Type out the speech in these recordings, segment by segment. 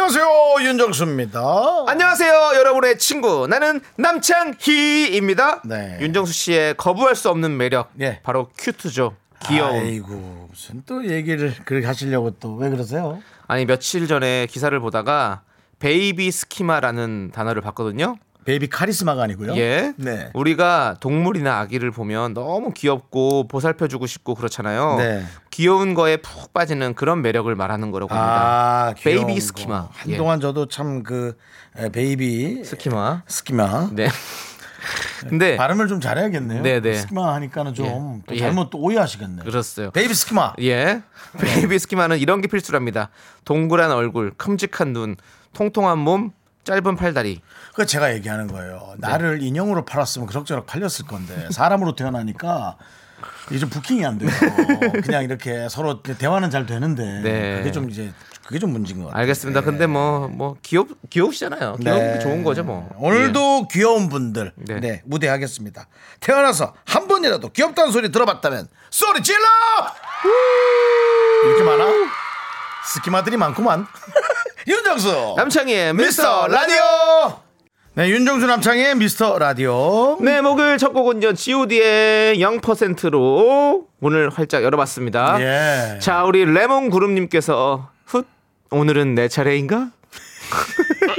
안녕하세요 윤정수입니다. 안녕하세요, 여러분의 친구. 나는 남창희입니다. 네. 윤정수 씨의 거부할 수 없는 매력. 예. 바로 cute죠. 귀여운. 아이고 무슨 또 얘기를 그렇게 하시려고 또 왜 그러세요? 아니, 며칠 전에 기사를 보다가 baby schema라는 단어를 봤거든요. baby 카리스마가 아니고요. 예. 네. 우리가 동물이나 아기를 보면 너무 귀엽고 보살펴주고 싶고 그렇잖아요. 네. 귀여운 거에 푹 빠지는 그런 매력을 말하는 거라고 합니다. 아 baby 거. schema. 예. 한동안 저도 참 그 baby schema. schema 네. 근데 발음을 좀 잘해야겠네요. 네, 네. schema 하니까는 좀 예. 또 예. 잘못 또 오해하시겠네요. 그렇어요. baby schema. 예. baby schema는 이런 게 필수랍니다. 동그란 얼굴, 큼직한 눈, 통통한 몸, 짧은 팔다리. 그 제가 얘기하는 거예요. 나를 인형으로 팔았으면 그럭저럭 팔렸을 건데 사람으로 태어나니까 이게 좀 부킹이 안 돼요. 그냥 이렇게 서로 대화는 잘 되는데 네. 그게 좀 이제 그게 좀 문제인 것 같아요. 알겠습니다. 근데 뭐뭐 귀엽 귀여우시잖아요. 귀여운 게 좋은 거죠, 뭐. 오늘도 귀여운 분들 네. 네. 무대하겠습니다. 태어나서 한 번이라도 귀엽다는 소리 들어봤다면 소리 질러! 이렇게 많아? 스키마들이 많구만. 윤정수 예. 남창희의 미스터 라디오. 네, 윤정수 남창의 미스터 라디오. 네, 목요일 첫 곡은요. G.O.D의 0%로 문을 활짝 열어봤습니다. 예. 자, 우리 레몬 구름님께서 훗 오늘은 내 차례인가?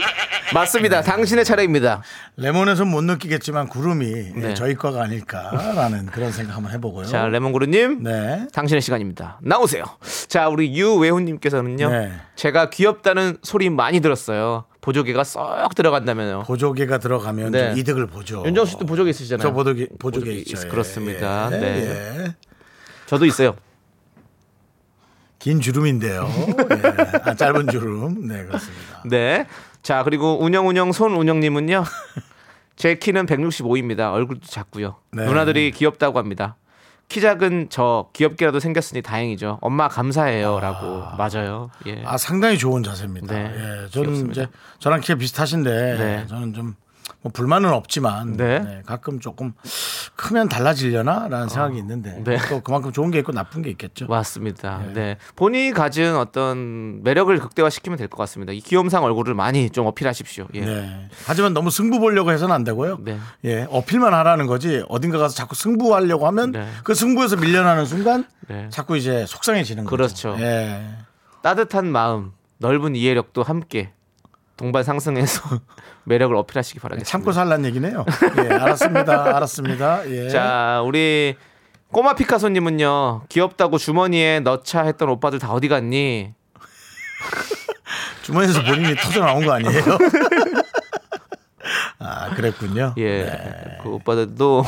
맞습니다. 당신의 차례입니다. 레몬에서 못 느끼겠지만 구름이 네. 저희 거가 아닐까라는 그런 생각 한번 해보고요. 자, 레몬 구름님. 네. 당신의 시간입니다. 나오세요. 자, 우리 유외훈님께서는요. 네. 제가 귀엽다는 소리 많이 들었어요. 보조개가 쏙 들어간다면요. 보조개가 들어가면 네. 좀 이득을 보죠. 윤정수 씨도 보조개 있으시잖아요. 저 보조개 보조개 보조개 있죠. 있- 예. 그렇습니다. 예. 네. 예. 저도 있어요. 긴 주름인데요. 예. 아, 짧은 주름. 네, 그렇습니다. 네. 자, 그리고 운영 운영 손 운영 님은요. 제 키는 165입니다. 얼굴도 작고요. 네. 누나들이 귀엽다고 합니다. 키 작은 저 귀엽게라도 생겼으니 다행이죠. 엄마 감사해요라고. 맞아요. 예. 아, 상당히 좋은 자세입니다. 네. 예. 저는 귀엽습니다. 이제 저랑 키가 비슷하신데 네. 저는 좀 뭐 불만은 없지만 네. 네, 가끔 조금 크면 달라지려나라는 생각이 있는데 네. 또 그만큼 좋은 게 있고 나쁜 게 있겠죠. 맞습니다. 네. 본인이 가진 어떤 매력을 극대화시키면 될 것 같습니다. 이 귀염상 얼굴을 많이 좀 어필하십시오. 예. 네. 하지만 너무 승부 보려고 해서는 안 되고요. 네. 예, 어필만 하라는 거지. 어딘가 가서 자꾸 승부하려고 하면 네. 그 승부에서 밀려나는 순간 네. 자꾸 이제 속상해지는 거죠. 그렇죠. 예. 따뜻한 마음, 넓은 이해력도 함께 동반 상승해서 매력을 어필하시기 바라겠습니다. 참고 살란 얘기네요. 예, 알았습니다. 알았습니다. 예. 자, 우리 꼬마 피카소님은요 귀엽다고 주머니에 넣자 했던 오빠들 다 어디 갔니? 주머니에서 본인이 터져 나온 거 아니에요? 아, 그랬군요. 예, 네. 그 오빠들도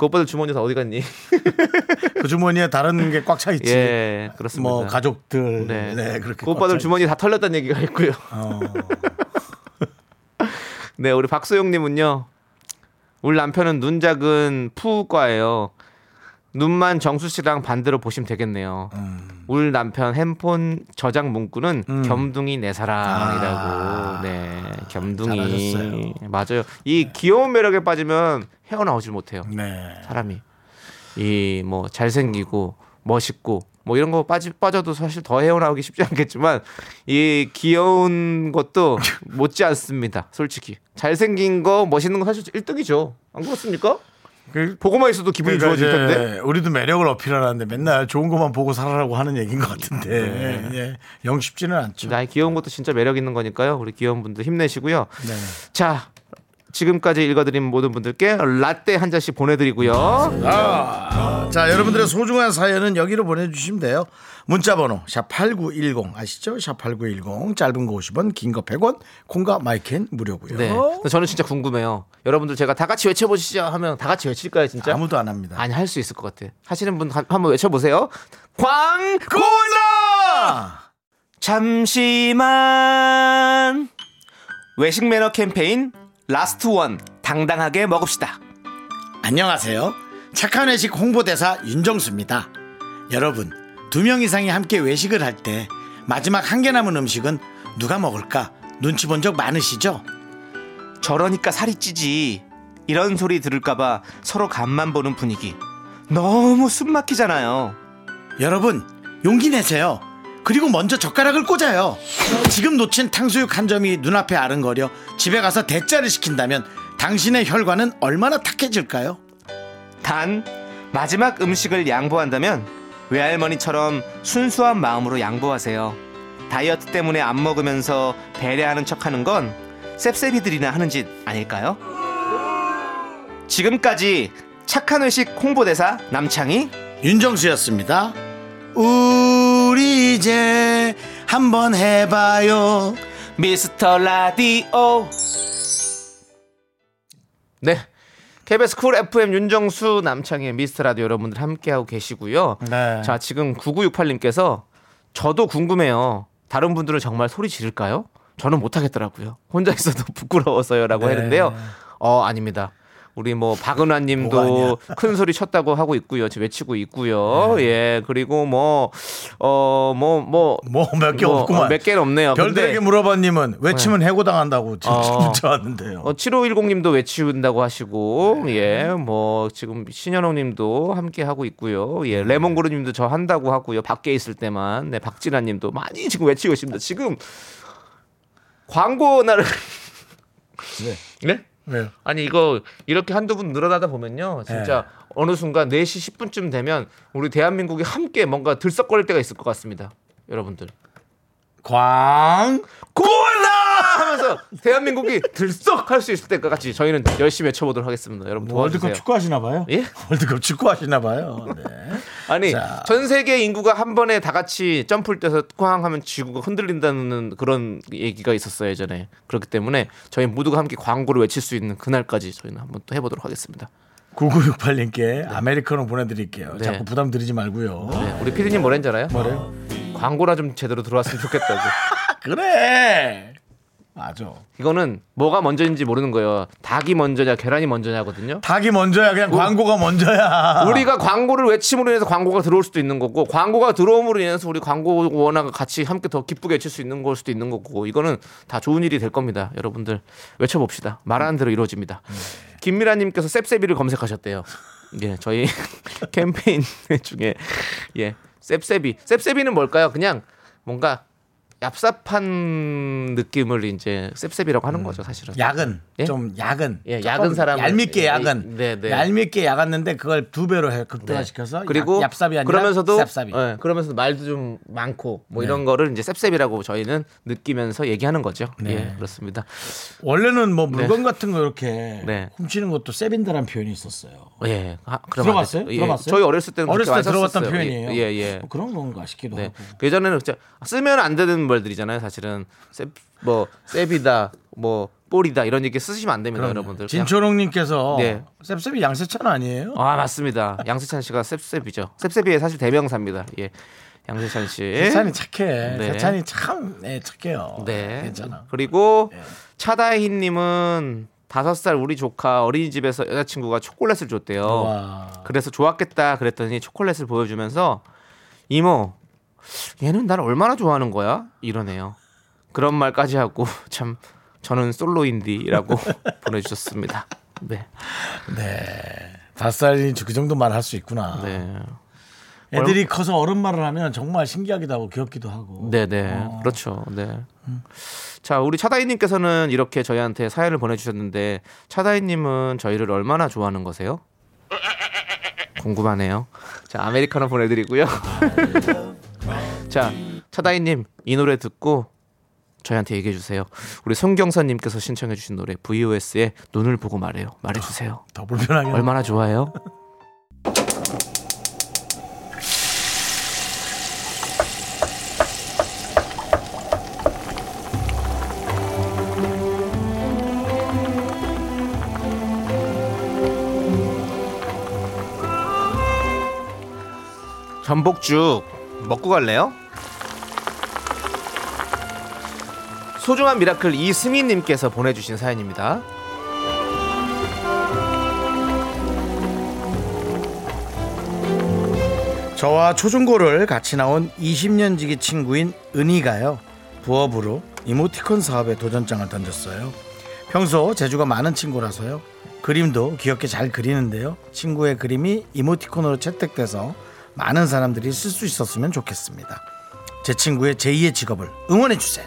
그 오빠들 주머니 다 어디 갔니? 그 주머니에 다른 게 꽉 차 있지. 예, 그렇습니다. 뭐 가족들. 네, 네, 그렇게. 그 오빠들 꽉차 주머니 다 털렸다는 얘기가 있고요. 어. 네, 우리 박소영님은요. 우리 남편은 눈 작은 푸과예요. 눈만 정수 씨랑 반대로 보시면 되겠네요. 음. 우리 남편 핸폰 저장 문구는 겸둥이 내 사랑이라고. 네, 겸둥이. 잘하셨어요. 맞아요. 이 귀여운 매력에 빠지면 헤어나오질 못해요. 네. 사람이 이 뭐 잘생기고 멋있고 뭐 이런 거 빠지 빠져도 사실 더 헤어나오기 쉽지 않겠지만 이 귀여운 것도 못지 않습니다. 솔직히 잘생긴 거 멋있는 거 사실 1등이죠. 안 그렇습니까? 그, 보고만 있어도 기분이 그러니까 좋아질 텐데. 우리도 매력을 어필하라는데 맨날 좋은 것만 보고 살아라고 하는 얘기인 것 같은데 예, 영 쉽지는 않죠. 나의 귀여운 것도 진짜 매력 있는 거니까요. 우리 귀여운 분들 힘내시고요. 네. 자. 지금까지 읽어드린 모든 분들께 라떼 한 잔씩 보내드리고요. 아, 자, 여러분들의 소중한 사연은 여기로 보내주시면 돼요. 문자번호 샵8910 아시죠? 샵8910 짧은 거 50원 긴 거 100원 콩과 마이켄 무료고요. 네. 근데 저는 진짜 궁금해요. 여러분들 제가 다 같이 외쳐보시죠 하면 다 같이 외칠까요, 진짜? 아무도 안 합니다. 아니 할 수 있을 것 같아. 하시는 분 한- 한번 외쳐보세요. 광 고나! 잠시만 외식 매너 캠페인 last one 당당하게 먹읍시다. 안녕하세요. 착한 외식 홍보대사 윤정수입니다. 여러분, 두 명 이상이 함께 외식을 할 때 마지막 한 개 남은 음식은 누가 먹을까 눈치 본 적 많으시죠? 저러니까 살이 찌지. 이런 소리 들을까봐 서로 간만 보는 분위기. 너무 숨 막히잖아요. 여러분, 용기 내세요. 그리고 먼저 젓가락을 꽂아요. 지금 놓친 탕수육 한 점이 눈앞에 아른거려 집에 가서 대짜를 시킨다면 당신의 혈관은 얼마나 탁해질까요? 단 마지막 음식을 양보한다면 외할머니처럼 순수한 마음으로 양보하세요. 다이어트 때문에 안 먹으면서 배려하는 척 하는 건 셉셉이들이나 하는 짓 아닐까요? 지금까지 착한 의식 홍보대사 남창희 윤정수였습니다. 우리 이제 한번 해봐요. 미스터 라디오 네 KBS 쿨 FM 윤정수 남창희의 미스터 라디오 여러분들 함께하고 계시고요 네. 자 지금 9968님께서 저도 궁금해요 다른 분들은 정말 소리 지를까요? 저는 못하겠더라고요 혼자 있어도 부끄러워서요라고 네. 했는데요 어 아닙니다 우리 뭐 뭐가 박은화님도 큰 소리 쳤다고 하고 있고요 지금 외치고 있고요 예 그리고 뭐 어 뭐 뭐 뭐 몇개 뭐, 없구만. 어, 몇 개는 없네요. 별들에게 근데- 물어봐 님은 외치면 해고당한다고 지금 어. 문자 왔는데요. 어, 7510 님도 외치운다고 하시고, 예, 뭐, 지금 신현홍님도 함께 하고 있고요. 예, 레몬그루님도 저 한다고 하고요. 밖에 있을 때만. 네, 박진아 님도 많이 지금 외치고 있습니다. 지금 광고 날을. 네? 왜 요? 아니, 이거 이렇게 한두 분 늘어나다 보면요. 진짜 어느 순간 4시 10분쯤 되면 우리 대한민국이 함께 뭔가 들썩거릴 때가 있을 것 같습니다. 여러분들. 광 고라 하면서 대한민국이 들썩 할 수 있을 때까 같이 저희는 열심히 외쳐보도록 하겠습니다. 여러분 도와주세요. 월드컵 축구하시나 봐요? 예? 월드컵 축구하시나 봐요. 네. 아니 자. 전 세계 인구가 한 번에 다 같이 점프를 떼서 꽝 하면 지구가 흔들린다는 그런 얘기가 있었어요 예전에 그렇기 때문에 저희 모두가 함께 광고를 외칠 수 있는 그날까지 저희는 한번 또 해보도록 하겠습니다. 9968님께 아메리카노 보내드릴게요. 네. 자꾸 부담 드리지 말고요. 네, 우리 피디님 뭐랬는지 알아요? 뭐래요? 광고나 좀 제대로 들어왔으면 좋겠다고. 그래. 맞아. 이거는 뭐가 먼저인지 모르는 거예요. 닭이 먼저냐 계란이 먼저냐거든요. 닭이 먼저야. 그냥 광고가 먼저야. 우리가 광고를 외침으로 인해서 광고가 들어올 수도 있는 거고 광고가 들어옴으로 인해서 우리 광고 원화가 같이 함께 더 기쁘게 외칠 수 있는 걸 수도 있는 거고 이거는 다 좋은 일이 될 겁니다. 여러분들 외쳐봅시다. 말하는 대로 이루어집니다. 김미라님께서 셉셉이를 검색하셨대요. 예, 저희 캠페인 중에 예, 셉셉이 셉셉이는 뭘까요? 그냥 뭔가 얍삽한 느낌을 이제 셉셉이라고 하는 거죠, 사실은. 야근 예? 좀 야근 예, 야근 사람을- 얄밉게 예, 야근 네, 네. 얄밉게 야갔는데 그걸 두 배로 해 극대화시켜서 그리고 얍, 삽이 아니라 그러면서도 쌉쌉이 예, 그러면서 말도 좀 많고 뭐 네. 이런 거를 이제 셉셉이라고 저희는 느끼면서 얘기하는 거죠. 네. 예, 그렇습니다. 원래는 뭐 물건 같은 거 이렇게 네. 훔치는 것도 세빈다란 표현이 있었어요 예, 아, 그럼 들어봤어요? 안. 예, 들어봤어요? 저희 어렸을 때는 어렸을 때 그렇게 들어봤던 썼었어요. 표현이에요 예, 예. 뭐 그런 건가 싶기도 네. 하고 그 예전에는 진짜 쓰면 안 되는 말들이잖아요. 사실은 셉, 뭐 셉이다, 뭐 볼이다 이런 얘기 쓰시면 안 됩니다, 여러분들. 그냥- 진초롱님께서 네. 셉셉이 양세찬 아니에요? 아 맞습니다. 양세찬 씨가 셉셉이죠. 셉셉이의 사실 대명사입니다. 예, 양세찬 씨. 세찬이 착해 네. 세찬이 참 네, 착해요 네. 괜찮아 그리고 네. 차다희님은 다섯 살 우리 조카 어린이집에서 여자친구가 초콜릿을 줬대요. 와. 그래서 좋았겠다 그랬더니 초콜릿을 보여주면서 이모 얘는 날 얼마나 좋아하는 거야 이러네요. 그런 말까지 하고 참 저는 솔로인디라고 보내주셨습니다. 네, 다섯 살이 그 정도 말할수 있구나 네, 애들이 커서 어른 말을 하면 정말 신기하기도 하고 귀엽기도 하고 네, 네, 그렇죠. 네. 자, 우리 차다희님께서는 이렇게 저희한테 사연을 보내주셨는데 차다희님은 저희를 얼마나 좋아하는 거세요? 궁금하네요. 자, 아메리카노 보내드리고요. 자, 차다희님 이 노래 듣고 저희한테 얘기해 주세요. 우리 송경선님께서 신청해 주신 노래 VOS의 눈을 보고 말해요. 말해 주세요. 더 불편하게 얼마나 좋아해요? 전복죽 먹고 갈래요? 소중한 miracle 이승희님께서 보내주신 사연입니다. 저와 초중고를 같이 나온 20년 지기 친구인 은희가요. 부업으로 이모티콘 사업에 도전장을 던졌어요. 평소 재주가 많은 친구라서요. 그림도 귀엽게 잘 그리는데요. 친구의 그림이 이모티콘으로 채택돼서 많은 사람들이 쓸 수 있었으면 좋겠습니다. 제 친구의 제2의 직업을 응원해 주세요.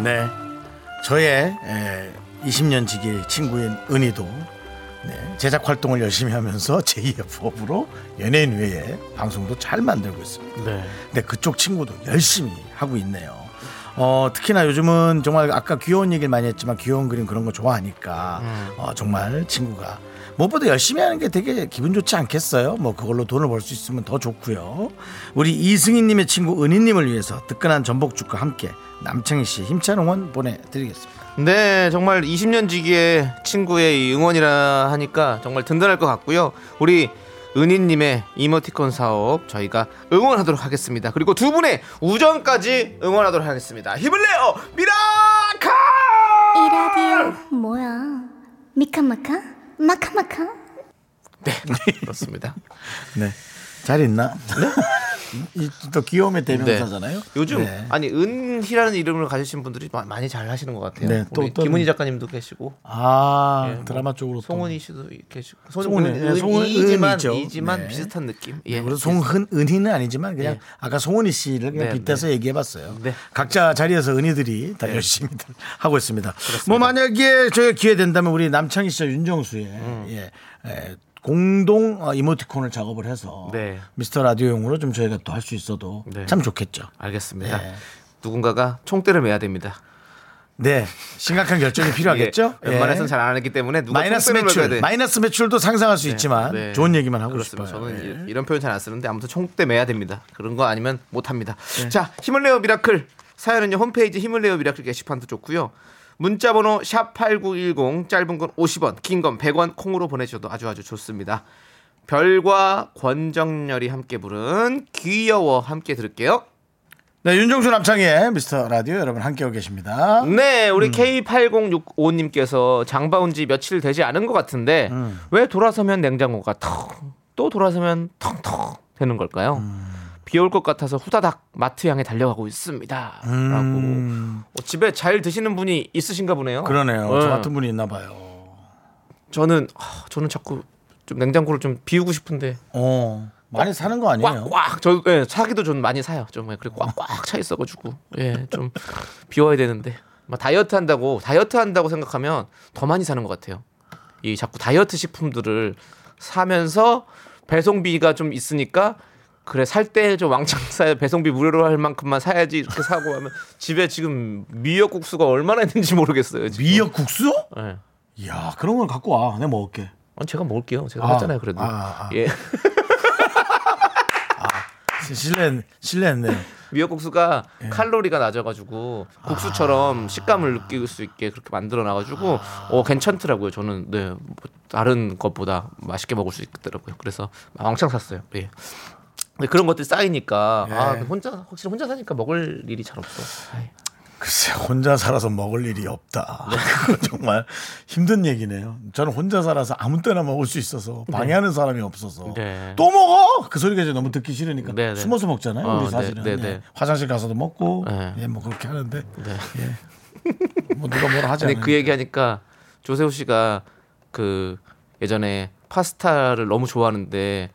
네. 저의 에, 20년 지기 친구인 은희도 네, 제작 활동을 열심히 하면서 제2의 부업으로 연예인 외에 방송도 잘 만들고 있습니다. 네. 근데 그쪽 친구도 열심히 하고 있네요. 어, 특히나 요즘은 정말 아까 귀여운 얘기를 많이 했지만 귀여운 그림 그런 거 좋아하니까 어, 정말 친구가 무엇보다 열심히 하는 게 되게 기분 좋지 않겠어요? 뭐 그걸로 돈을 벌 수 있으면 더 좋고요. 우리 이승희님의 친구 은희님을 위해서 뜨끈한 전복죽과 함께 남창희 씨 힘찬 응원 보내드리겠습니다. 네, 정말 20년 지기의 친구의 이 응원이라 하니까 정말 든든할 것 같고요. 우리 은희님의 이모티콘 사업 저희가 응원하도록 하겠습니다. 그리고 두 분의 우정까지 응원하도록 하겠습니다. 힘을 내요, 미라카! 이 라디오 뭐야? 미카마카? 마카마카? 네, 그렇습니다. 네. 잘 있나? 이또 귀여움의 네. 대명사잖아요. 요즘 네. 아니 은 희라는 이름을 가지신 분들이 마- 많이 잘 하시는 것 같아요. 네, 또 어떤- 김은희 작가님도 계시고 아 예, 뭐 드라마 쪽으로 또. 송은희 씨도 계시고 송은희, 예, 송은- 이지만 네. 비슷한 느낌. 예. 그래서 송은 은희는 아니지만 그냥 예. 아까 송은희 씨를 그냥 네, 빗대서 얘기해봤어요. 네. 각자 자리에서 은희들이 다 열심히 하고 있습니다. 뭐 만약에 저희가 기회 된다면 우리 남창희 씨와 윤정수의 음. 예, 에, 공동 어, 이모티콘을 작업을 해서 네. 미스터 라디오용으로 좀 저희가 또 할 수 있어도 네. 참 좋겠죠. 알겠습니다. 네. 누군가가 총대를 매야 됩니다. 네, 심각한 결정이 필요하겠죠. 예, 웬만해서는 잘 안 하기 때문에 누가 마이너스 매출, 돼. 마이너스 매출도 상상할 수 네, 있지만 네. 좋은 얘기만 하고 그렇습니다. 싶어요. 저는 예. 이- 이런 표현 잘 안 쓰는데 아무튼 총대 매야 됩니다. 그런 거 아니면 못 합니다. 네. 자, 힘을 내요 miracle 사연은요 홈페이지 힘을 내요 miracle 게시판도 좋고요. 문자번호 샵 #8910 짧은 건 50원, 긴 건 100원 콩으로 보내주셔도 아주 아주 좋습니다. 별과 권정열이 함께 부른 귀여워 함께 들을게요. 네, 윤정수 남창희 미스터 라디오 여러분 함께하고 계십니다. 네, 우리 K8065님께서 장바 온 지 며칠 되지 않은 것 같은데 왜 돌아서면 냉장고가 텅, 또 돌아서면 텅텅 되는 걸까요? 비올 것 같아서 후다닥 마트 향해 달려가고 있습니다. 음. 라고. 어, 집에 잘 드시는 분이 있으신가 보네요. 그러네요. 네. 저 같은 분이 있나 봐요. 저는 아, 저는 자꾸 좀 냉장고를 좀 비우고 싶은데 어, 많이 사는 거 아니에요? 꽉꽉 저 예, 사기도 좀 많이 사요. 좀 예, 그리고 꽉꽉 차 있어가지고 예 좀 비워야 되는데 막 다이어트 한다고 다이어트 한다고 생각하면 더 많이 사는 것 같아요. 이 자꾸 다이어트 식품들을 사면서 배송비가 좀 있으니까 그래 살 때 좀 왕창 사야 배송비 무료로 할 만큼만 사야지 이렇게 사고 하면 집에 지금 미역국수가 얼마나 있는지 모르겠어요. 지금. 미역국수? 예. 이야, 그런 걸 갖고 와. 내가 먹을게. 아니, 제가 먹을게요. 제가 아, 했잖아요. 그래도 아, 아. 예. 실례, 실례했네요. 미역국수가 예. 칼로리가 낮아가지고 국수처럼 식감을 느낄 수 있게 그렇게 만들어 놔가지고 어 괜찮더라고요. 저는 네뭐 다른 것보다 맛있게 먹을 수 있더라고요. 그래서 왕창 샀어요. 예. 근데 그런 것들이 쌓이니까 예. 아 혼자 확실히 혼자 사니까 먹을 일이 잘 없어. 글쎄, 혼자 살아서 먹을 일이 없다. 네. 그건 정말 힘든 얘기네요. 저는 혼자 살아서 아무 때나 먹을 수 있어서 방해하는 사람이 없어서 네. 또 먹어! 그 소리가 이제 너무 듣기 싫으니까 네, 네. 숨어서 먹잖아요. 어, 우리 네, 사실은. 네, 네. 네. 화장실 가서도 먹고, 네. 예, 뭐 그렇게 하는데, 네. 뭐 누가 뭐라 하지 아니 않아요. 그 얘기하니까 조세호 씨가 그 예전에 파스타를 너무 좋아하는데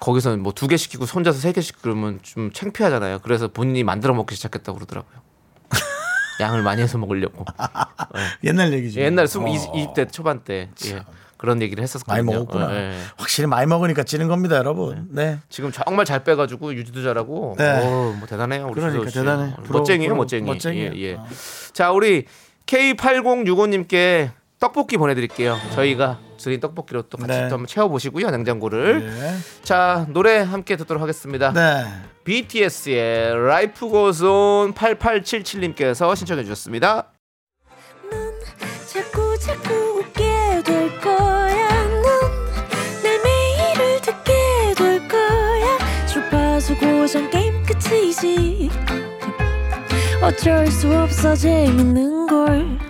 거기서는 뭐 두 개 시키고 혼자서 세 개 시키고 그러면 좀 창피하잖아요. 그래서 본인이 만들어 먹기 시작했다고 그러더라고요. 양을 많이 해서 먹으려고. 옛날 얘기죠. 옛날 스무 어. 20대 초반 때 예. 그런 얘기를 했었거든요. 많이 먹었구나. 예, 예. 확실히 많이 먹으니까 찌는 겁니다, 여러분. 네. 지금 정말 잘 빼가지고 유지도 잘하고, 네. 어, 뭐 대단해요. 우리 그러니까 씨. 대단해. 어, 부러워, 멋쟁이에요, 부러워. 멋쟁이. 멋쟁이에요. 예, 예. 어. 자, 우리 K8065님께 떡볶이 보내드릴게요. 저희가 드린 떡볶이로 또 같이 네. 또 한번 채워보시고요, 냉장고를. 네. 자, 노래 함께 듣도록 하겠습니다. 네. BTS의 Life Goes On 8877님께서 신청해 주셨습니다. 자꾸 자꾸 웃게 될 거야. 넌내 매일을 듣게 될 거야. 지지 어쩔 수 없어 재밌는 걸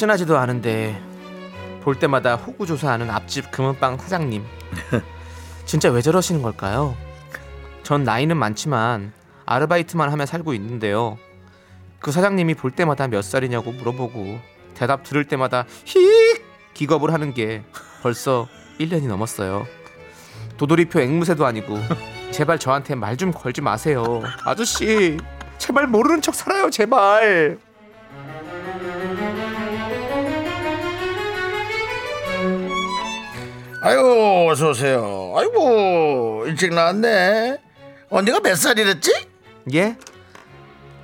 친하지도 않은데 볼 때마다 호구조사하는 앞집 금은빵 사장님. 진짜 왜 저러시는 걸까요? 전 나이는 많지만 아르바이트만 하며 살고 있는데요. 그 사장님이 볼 때마다 몇 살이냐고 물어보고 대답 들을 때마다 히 기겁을 하는 게 벌써 1년이 넘었어요. 도돌이표 앵무새도 아니고 제발 저한테 말 좀 걸지 마세요. 아저씨 제발 모르는 척 살아요 제발 아이고 어서 오세요 아이고 일찍 나왔네 언니가 몇 살이랬지? 예?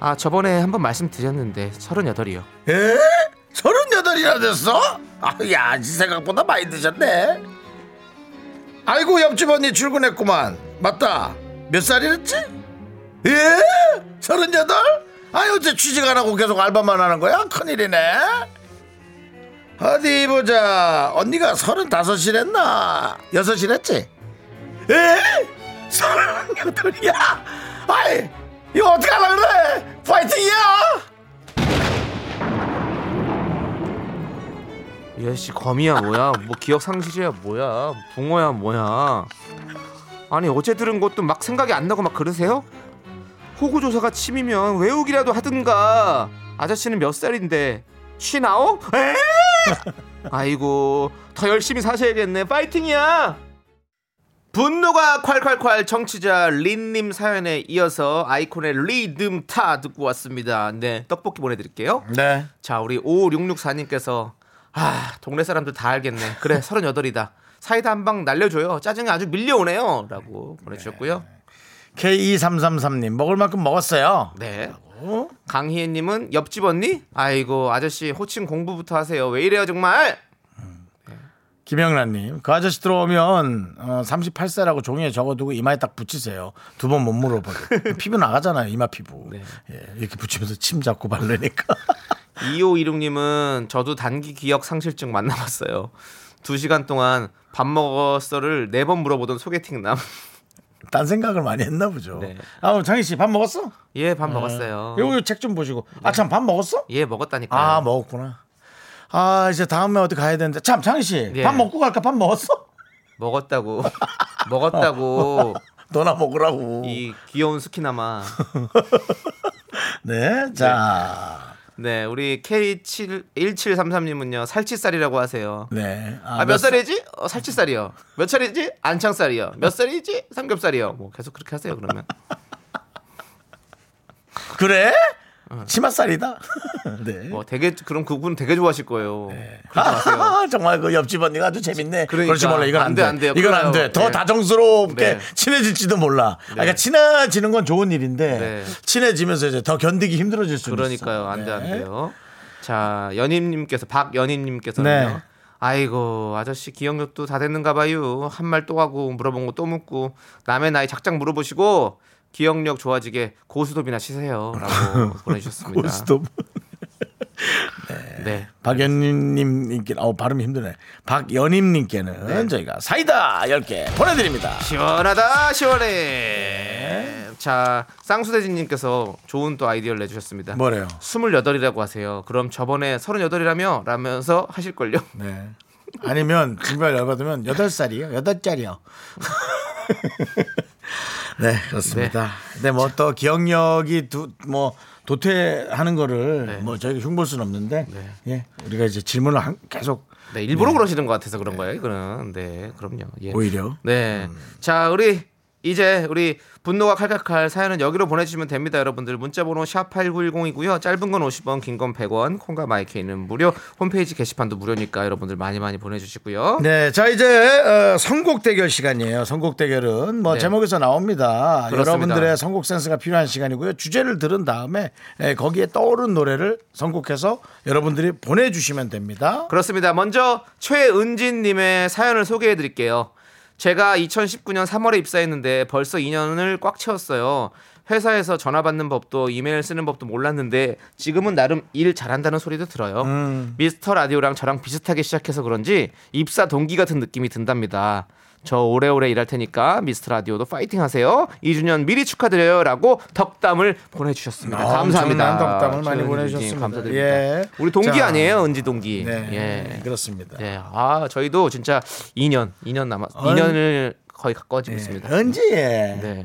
아 저번에 한번 말씀드렸는데 서른여덟이요. 에? 서른여덟이나 됐어? 아야 생각보다 많이 드셨네 아이고 옆집 언니 출근했구만 맞다 몇 살이랬지? 예? 서른여덟? 아니 어째 취직 안 하고 계속 알바만 하는 거야? 큰일이네 어디 보자 언니가 서른다섯이랬나 여섯이랬지? 에? 서른여덟이야 아이 이거 어떡하려 그래 파이팅이야 얘씨 거미야 뭐야? 뭐 기억 상실이야 뭐야? 붕어야 뭐야? 아니 어제 들은 것도 막 생각이 안 나고 막 그러세요? 호구 조사가 침이면 외우기라도 하든가. 아저씨는 몇 살인데? 쉬나오? 에? 아이고 더 열심히 사셔야겠네. 파이팅이야. 분노가 콸콸콸 청취자 린님 사연에 이어서 아이콘의 리듬 타 듣고 왔습니다. 네 떡볶이 보내드릴게요. 네 자, 우리 5664님께서 아, 동네 사람들 다 알겠네. 그래, 38이다. 사이다 한 방 날려줘요. 짜증이 아주 밀려오네요. 라고 보내주셨고요. K2333님 먹을 만큼 먹었어요 네. 강희애님은 옆집 언니? 아이고, 아저씨 호칭 공부부터 하세요. 왜 이래요, 정말? 김영란님, 그 아저씨 들어오면 어, 38세라고 종이에 적어두고 이마에 딱 붙이세요. 두 번 못 물어보고 피부 나가잖아요, 이마 피부. 네. 예, 이렇게 붙이면서 침 잡고 바르니까. 2516님은 저도 단기 기억 상실증 만나봤어요. 두 시간 동안 밥 먹었어를 네 번 물어보던 소개팅 남. 딴 생각을 많이 했나 보죠. 네. 아, 장희 씨 밥 먹었어? 예, 밥 먹었어요. 요거 책 좀 보시고. 아, 참 밥 먹었어? 예, 먹었다니까요. 아, 먹었구나. 아, 이제 다음에 어디 가야 되는데. 참, 장희 씨. 예. 밥 먹고 갈까? 밥 먹었어? 먹었다고. 먹었다고. 너나 먹으라고. 이 귀여운 스키나마. 네, 자. 네, 우리 K71733님은요, 살치살이라고 하세요. 네. 아, 몇 살이지? 어, 살치살이요. 몇 살이지? 안창살이요. 몇 살이지? 삼겹살이요. 뭐 계속 그렇게 하세요, 그러면. 그래? 치맛살이다. 네. 뭐 되게, 그럼 그분 되게 좋아하실 거예요. 마세요. 아, 정말 그 옆집 언니가 아주 재밌네. 그러니까. 그렇지 몰라. 이건 안, 안 돼. 안. 이건 안 돼. 더. 네. 다정스럽게 네. 친해질지도 몰라. 아, 그러니까 친해지는 건 좋은 일인데 네. 친해지면서 이제 더 견디기 힘들어질 수 있어. 그러니까요. 안 돼, 안 네. 돼요. 자, 연임님께서, 박연임님께서는요. 네. 아이고, 아저씨 기억력도 다 됐는가 봐요. 한 말 또 하고, 물어본 거 또 묻고, 남의 나이 작작 물어보시고, 기억력 좋아지게 고수톱이나 치세요. 라고 보내주셨습니다. 고스톱. 네. 박연님님께 어 발음이 힘드네. 박연임님께는 네. 저희가 사이다 10개 보내드립니다. 시원하다, 시원해. 자, 쌍수대진님께서 좋은 또 아이디어를 내주셨습니다. 뭐래요? 28이라고 하세요. 그럼 저번에 38이라며? 라면서 하실걸요? 네. 아니면 정말 열받으면 8살이요. 8짜리요. 네, 그렇습니다. 근데 뭐 또 기억력이 두, 뭐 도태하는 거를 네. 뭐 저희가 흉볼 수는 없는데 예, 우리가 이제 질문을 한- 계속 네, 일부러 그러시는 것 같아서 그런 거예요, 이거는. 네, 그럼요. 예. 오히려 네. 자, 우리 이제 우리 분노가 칼칼칼 사연은 여기로 보내주시면 됩니다. 여러분들 문자번호 샵 #8910이고요. 짧은 건 50원, 긴 건 100원. 콩과 마이크는 무료. 홈페이지 게시판도 무료니까 여러분들 많이 많이 보내주시고요. 네, 자 이제 어, 선곡 대결 시간이에요. 선곡 대결은 뭐 네. 제목에서 나옵니다. 그렇습니다. 여러분들의 선곡 센스가 필요한 시간이고요. 주제를 들은 다음에 예, 거기에 떠오른 노래를 선곡해서 여러분들이 보내주시면 됩니다. 그렇습니다. 먼저 최은진님의 사연을 소개해드릴게요. 제가 2019년 3월에 입사했는데 벌써 2년을 꽉 채웠어요. 회사에서 전화 받는 법도 이메일 쓰는 법도 몰랐는데 지금은 나름 일 잘한다는 소리도 들어요. 미스터 라디오랑 저랑 비슷하게 시작해서 그런지 입사 동기 같은 느낌이 든답니다. 저 오래오래 일할 테니까 미스터 라디오도 파이팅 하세요. 2주년 미리 축하드려요 라고 덕담을 보내주셨습니다. 아, 감사합니다. 덕담을 많이 보내주셨습니다. 감사드립니다. 예. 우리 동기 자. 아니에요, 은지 동기. 네, 예. 그렇습니다. 네, 아 저희도 진짜 2년, 2년 남았, 언- 2년을 거의 가까워지고 예, 있습니다. 은지예. 네,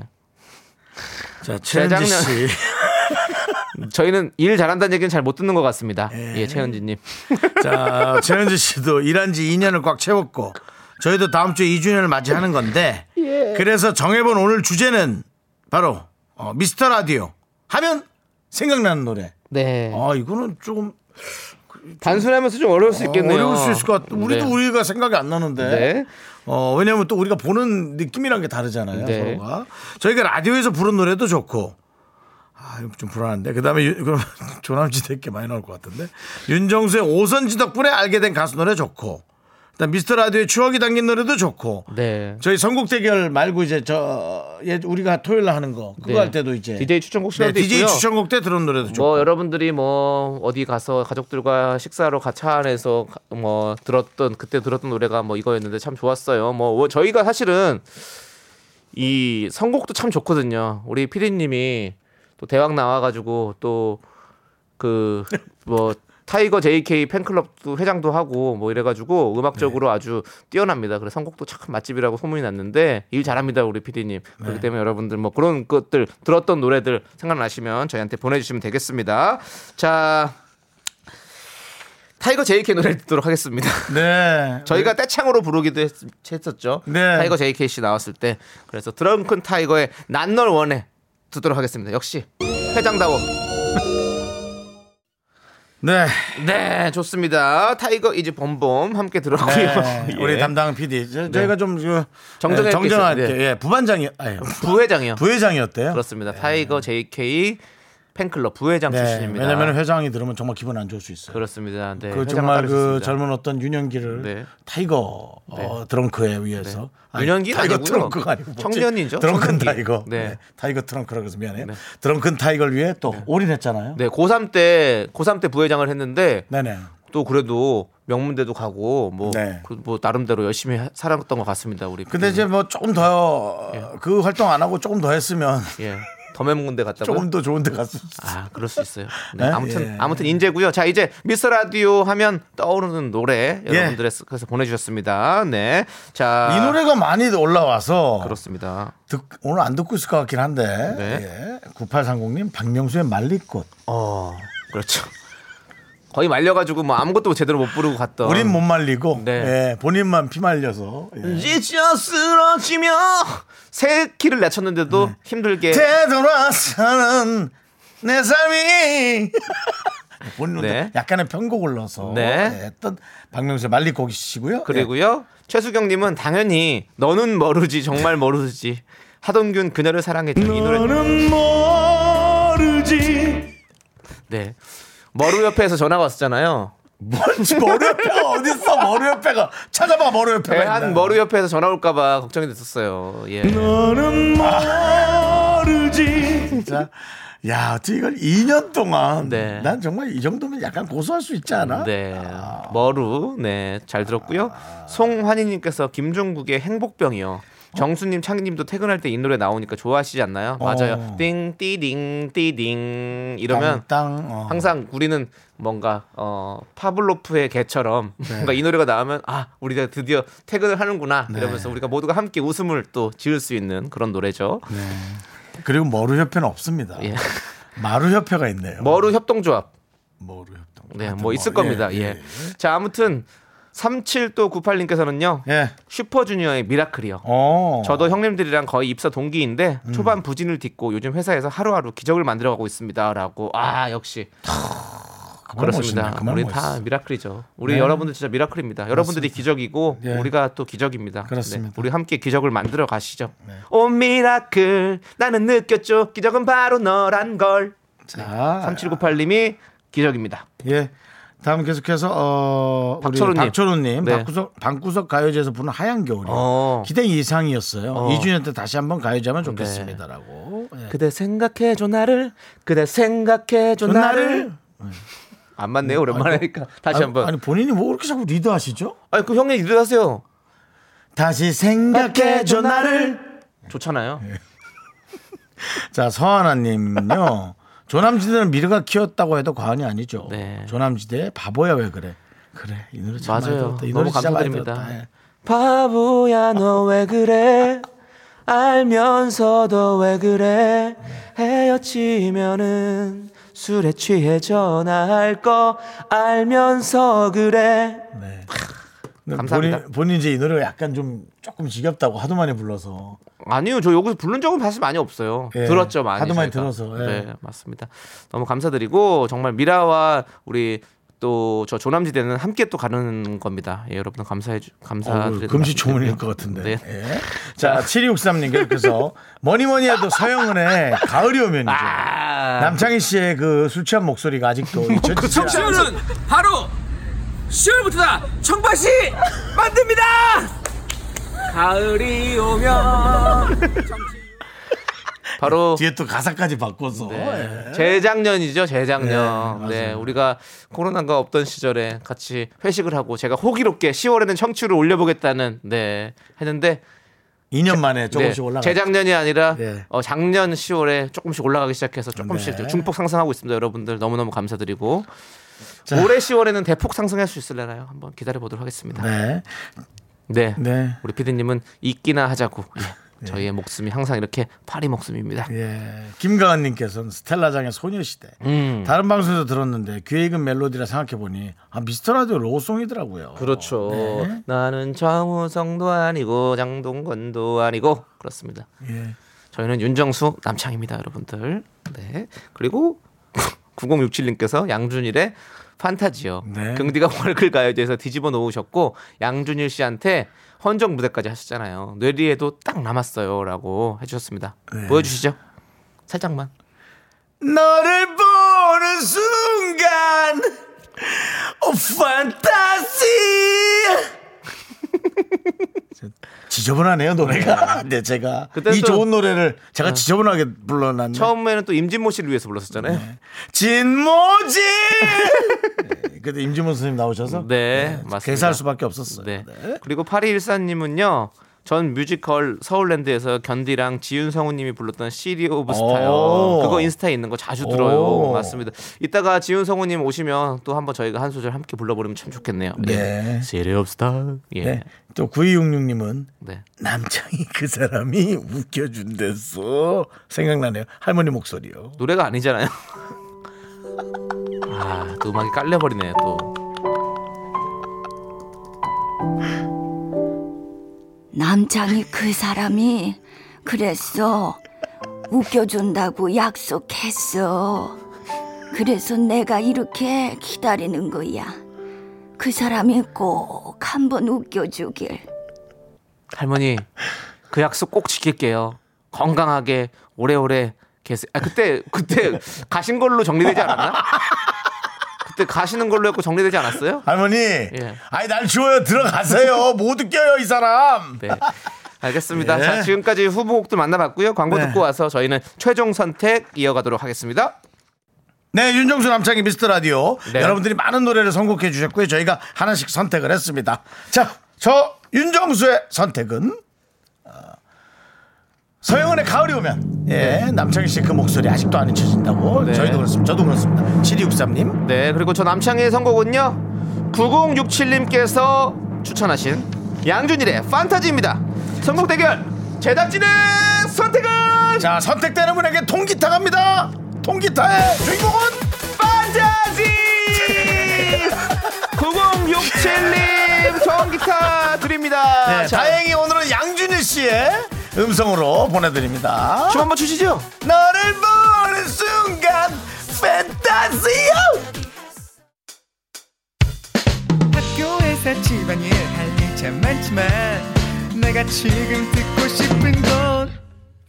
자, 최은지 씨. 저희는 일 잘한다는 얘기는 잘 못 듣는 것 같습니다. 예, 최현진님. 자, 최은지 씨도 일한 지 2년을 꽉 채웠고 저희도 다음 주에 2주년을 맞이하는 건데 그래서 정해본 오늘 주제는 바로 어, 미스터 라디오 하면 생각나는 노래. 네, 아, 이거는 조금 단순하면서 좀 어려울 수 있겠네요. 어려울 수 있을 것 같아. 우리도 네. 우리가 생각이 안 나는데. 네. 어, 왜냐면 또 우리가 보는 느낌이란 게 다르잖아요. 네. 서로가. 저희가 라디오에서 부른 노래도 좋고. 아, 이거 좀 불안한데. 그 다음에 그럼 조남지 될게 많이 나올 것 같은데. 윤정수의 오선지 덕분에 알게 된 가수 노래 좋고. 미스터 라디오의 추억이 담긴 노래도 좋고. 네. 저희 선곡 대결 말고 이제 저 예, 우리가 토요일 날 하는 거 그거 네. 할 때도 이제 DJ 추천곡 시간도 네, DJ 있고요. 추천곡 때 들은 노래도 좋고. 뭐 여러분들이 뭐 어디 가서 가족들과 식사로 같이 안에서 가- 뭐 들었던 그때 들었던 노래가 뭐 이거였는데 참 좋았어요. 뭐 저희가 사실은 이 선곡도 참 좋거든요. 우리 피디님이 또 대학 나와가지고 또 그 뭐 타이거 JK 팬클럽도 회장도 하고 뭐 이래가지고 음악적으로 네. 아주 뛰어납니다. 그래서 선곡도 참 맛집이라고 소문이 났는데 일 잘합니다 우리 PD님. 네. 그렇기 때문에 여러분들 뭐 그런 것들 들었던 노래들 생각나시면 저희한테 보내주시면 되겠습니다. 자 타이거 JK 노래 듣도록 하겠습니다. 네. 저희가 떼창으로 부르기도 했, 했었죠. 네. 타이거 JK 씨 나왔을 때 그래서 드렁큰 타이거의 난 널 원해 듣도록 하겠습니다. 역시 회장다워. 네. 네, 좋습니다. 타이거 이제 범범 함께 들었고요. 네, 예. 우리 담당 PD 저, 저희가 좀 그, 정정해 예, 정정할게 있겠어요. 예, 부반장이 아니, 부회장이요. 부회장이었대요. 그렇습니다. 타이거 JK 팬클럽 부회장 네, 출신입니다. 왜냐하면 회장이 들으면 정말 기분 안 좋을 수 있어요. 그렇습니다. 네, 그 정말 그. 젊은 어떤 윤영기를 네. 타이거 어, 드렁크에 의해서 아니, 윤영기는 타이거 아니고요. 트렁크가 아니고 뭐지? 청년이죠, 드렁큰. 타이거 네. 네. 타이거 트렁크라고 해서 미안해요 네. 드렁큰 타이거를 위해 또 올인했잖아요 네, 고3 때 고3 때 부회장을 했는데 네네 또 그래도 명문대도 가고 뭐, 네. 그뭐 나름대로 열심히 하- 살았던 것 같습니다. 우리. 근데 이제 뭐 조금 더그 활동 안 하고 조금 더 했으면 예. 더 명문대 갔다고. 조금 더 좋은 데수 아, 그럴 수 있어요. 네, 네? 아무튼 예. 아무튼 인재고요. 자, 이제 미스 라디오 하면 떠오르는 노래 예. 여러분들의 그래서 보내 주셨습니다. 네, 자, 이 노래가 많이 올라와서 그렇습니다. 듣- 오늘 안 듣고 있을 것 같긴 한데 네. 예. 9830님 박명수의 말리꽃 어, 그렇죠. 거의 말려가지고 뭐 아무것도 제대로 못 부르고 갔던. 우린 못 말리고 네. 예, 본인만 피 말려서 예. 지쳐 쓰러지며 세 키를 낮췄는데도 네. 힘들게 되돌아서는 내 삶이 본인도 네. 약간의 편곡을 넣어서 네. 예, 했던 박명수의 말리꽃이시고요. 그리고요 최수경님은 당연히 너는 모르지 정말 모르지 하동균 그녀를 사랑했죠 이 노래 너는 모르지 네 머루 옆에서 전화가 왔었잖아요 뭔지 머리 옆에가 어딨어 머리 옆에가 찾아봐 머리 옆에가 배한 있나. 머루 옆에서 전화 올까봐 걱정이 됐었어요 예 너는 모르지 진짜 야 어떻게 이걸 2년 동안 네. 난 정말 이 정도면 약간 고소할 수 있지 않아? 네, 머루, 네, 잘 들었고요. 송환희님께서 김종국의 행복병이요. 정수님, 창희님도 퇴근할 때 이 노래 나오니까 좋아하시지 않나요? 맞아요. 어. 띵, 띠딩, 띠딩 이러면 땅, 어. 항상 우리는 뭔가 어 파블로프의 개처럼 네. 뭔가 이 노래가 나오면 아 우리가 드디어 퇴근을 하는구나 이러면서 우리가 모두가 함께 웃음을 또 지을 수 있는 그런 노래죠. 그리고 머루 협회는 없습니다. 예. 마루 협회가 있네요. 머루 협동조합. 머루 협동. 네, 뭐 있을 뭐, 겁니다. 예, 예, 예, 예. 자, 아무튼 37도 98님께서는요. 예. 슈퍼주니어의 Miracle이요. 어. 저도 형님들이랑 거의 입사 동기인데 초반 부진을 딛고 요즘 회사에서 하루하루 기적을 만들어가고 있습니다라고 아 역시 그렇습니다. 우리 멋있어. 다 miracle이죠. 우리 네. 여러분들 진짜 miracle입니다. 여러분들이 기적이고 예. 우리가 또 기적입니다. 그렇습니다. 네, 우리 함께 기적을 만들어 가시죠. 오 miracle 나는 느꼈죠. 기적은 바로 너란 걸. 자, 3798님이 기적입니다. 예. 다음 계속해서 어 우리 박철호님. 박철호님 네. 방구석 방구석 가요제에서 부른 하얀 겨울이 어. 기대 이상이었어요. 어. 2주년 때 다시 한번 가요제하면 좋겠습니다라고. 예. 그대 생각해줘 나를 그대 생각해줘 전 나를 나를 안 맞네요 오랜만에 하니까 다시 아니, 한번 아니 본인이 뭐 그렇게 자꾸 리드하시죠? 아니 그 형님 일어나세요 다시 생각해줘 나를. 좋잖아요 자 서하나님요. 조남지대는 미르가 키웠다고 해도 과언이 아니죠. 네. 조남지대 바보야 왜 그래? 그래 이 노래 참 많이 맞아요 들었다. 이 노래 너무 많이 감사드립니다. 예. 바보야 너 왜 그래 알면서도 왜 그래 헤어지면은 술에 취해 전화할 거 알면서 그래 네. 근데 감사합니다. 본인, 본인 이제 이 노래가 약간 좀 조금 지겹다고 하도 많이 불러서 아니요, 저 여기서 부른 적은 사실 많이 없어요. 예, 들었죠, 많이. 하도 많이 저희가. 들어서, 예. 네, 맞습니다. 너무 감사드리고 정말 미라와 우리 또 저 조남지대는 함께 또 가는 겁니다. 예, 여러분 감사해 주 어, 감사드립니다. 금시초문일 것 같은데. 네. 예. 자, 7263님 계속해서 뭐니 뭐니 해도 서영은의 가을이 오면이죠. 아, 남창희 씨의 그 술 취한 목소리가 아직도 잊혀지지 않아요. 시원은 바로 10월부터다 청바시 만듭니다 가을이 오면 바로 뒤에 또 가사까지 바꿔서. 네. 예. 재작년이죠, 재작년. 네, 네. 우리가 코로나가 없던 시절에 같이 회식을 하고 제가 호기롭게 10월에는 청취를 올려보겠다는 네 했는데 2년 만에 조금씩 네, 올라가. 재작년이 아니라 네. 어, 작년 10월에 조금씩 올라가기 시작해서 조금씩 네. 중폭 상승하고 있습니다. 여러분들 너무 너무 감사드리고 자. 올해 10월에는 대폭 상승할 수 있을래나요? 한번 기다려 보도록 하겠습니다. 네. 네. 네. 우리 피디님은 있기나 하자고. 예. 저희의 목숨이 항상 이렇게 파리 목숨입니다. 예. 김가은님께서는 스텔라장의 소녀시대. 음. 다른 방송에서 들었는데 귀에 익은 멜로디라 생각해보니 아 미스터 라디오 로송이더라고요. 그렇죠. 네. 나는 정우성도 아니고 장동건도 아니고 그렇습니다. 예. 저희는 윤정수 남창입니다, 여러분들. 네. 그리고 9067님께서 양준일의 판타지요. 네. 긍디가 월클 가요제에서 뒤집어 놓으셨고 양준일 씨한테 헌정 무대까지 하셨잖아요. 뇌리에도 딱 남았어요라고 해주셨습니다. 네. 보여주시죠. 살짝만. 너를 보는 순간 오 판타지 지저분하네요 노래가 네 제가 이 또- 좋은 노래를 제가 지저분하게 불러놨네 처음에는 또 임진모 씨를 위해서 불렀었잖아요. 진모지 네, 그때 임지문 선생님 나오셔서 네, 맞습니다. 개사할 수밖에 없었어요 네. 네. 그리고 8214님은요. 전 뮤지컬 서울랜드에서 견디랑 지윤 성우님이 불렀던 시리 오브 스타요. 오. 그거 인스타에 있는 거 자주 들어요. 오. 맞습니다. 이따가 지윤 성우님 오시면 또 한번 저희가 한 소절 함께 불러버리면 참 좋겠네요. 네. City of Stars. 예. 네. 네. 또 9266님은 네. 남창희 그 사람이 웃겨준댔어 생각나네요 할머니 목소리요 노래가 아니잖아요. 아, 또 음악이 깔려버리네 또. 남창이 그 사람이 그랬어. 웃겨준다고 약속했어. 그래서 내가 이렇게 기다리는 거야. 그 사람이 꼭 한번 웃겨주길. 할머니 그 약속 꼭 지킬게요. 건강하게 오래오래 계세요. 아 그때 그때 가신 걸로 정리되지 않았나? 그때 가시는 걸로 했고 정리되지 않았어요? 할머니 아니 날 주워요 들어가세요 못 웃겨요 이 사람 네. 알겠습니다. 예. 자, 지금까지 후보곡들 만나봤고요. 광고 네. 듣고 와서 저희는 최종 선택 이어가도록 하겠습니다. 네, 윤정수 남창희 미스터 라디오. 네. 여러분들이 많은 노래를 선곡해 주셨고요. 저희가 하나씩 선택을 했습니다. 자, 저 윤정수의 선택은 어, 서영은의 가을이 오면. 예, 남창희 씨 그 목소리 아직도 안 잊혀진다고. 네. 저희도 그렇습니다. 저도 그렇습니다. 7263님. 네, 그리고 저 남창희의 선곡은요. 9067님께서 추천하신 양준일의 판타지입니다. 선곡 대결 제작진의 선택은 자, 선택되는 분에게 통기타 갑니다. 통기타의 주인공은 판타지 9067님 라이브 통기타 드립니다. 네, 자, 다행히 오늘은 양준일 씨의 음성으로 보내드립니다. 춤 한번 추시죠. 너를 보는 순간 판타지요 학교에서 집안일 할일참 많지만 내가 지금 듣고 싶은 건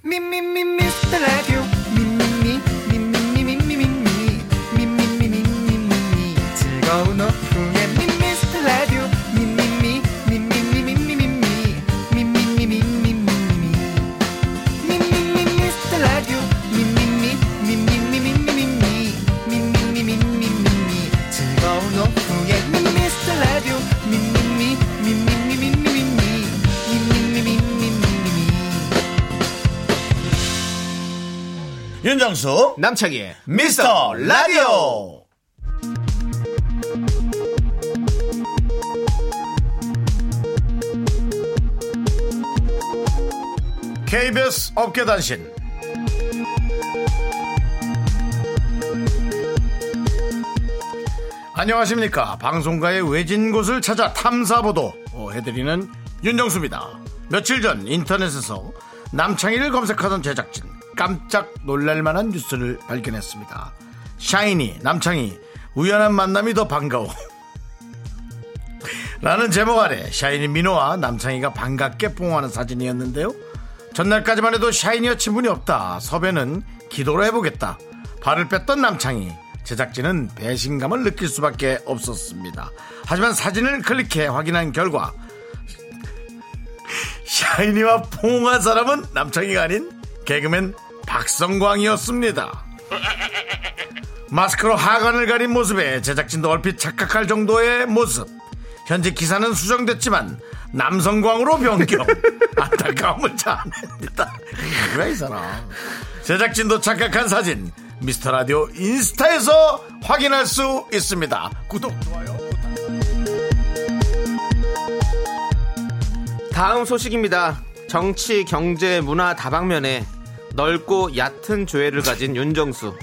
미미미 미스터 라디오 미미미 미미미 미미미 미미미 미미미 즐거운 오후 윤정수 남창희의 미스터 라디오. KBS 업계단신. 안녕하십니까. 방송가의 외진 곳을 찾아 탐사보도 해드리는 윤정수입니다. 며칠 전 인터넷에서 남창희를 검색하던 제작진 깜짝 놀랄만한 뉴스를 발견했습니다. 샤이니 남창희 우연한 만남이 더 반가워. 라는 제목 아래 샤이니 민호와 남창희가 반갑게 뽕하는 사진이었는데요. 전날까지만 해도 샤이니와 친분이 없다. 섭외는 기도로 해보겠다. 발을 뺐던 남창희 제작진은 배신감을 느낄 수밖에 없었습니다. 하지만 사진을 클릭해 확인한 결과 샤이니와 포옹한 사람은 남창희가 아닌 개그맨 박성광이었습니다. 마스크로 하관을 가린 모습에 제작진도 얼핏 착각할 정도의 모습. 현재 기사는 수정됐지만 남성광으로 변경. 안타까움을 자아냅니다. 누가 이 사람. 제작진도 착각한 사진 미스터 라디오 인스타에서 확인할 수 있습니다. 구독 좋아요 다음 소식입니다. 정치, 경제, 문화 다방면에 넓고 얕은 조예를 가진 윤정수.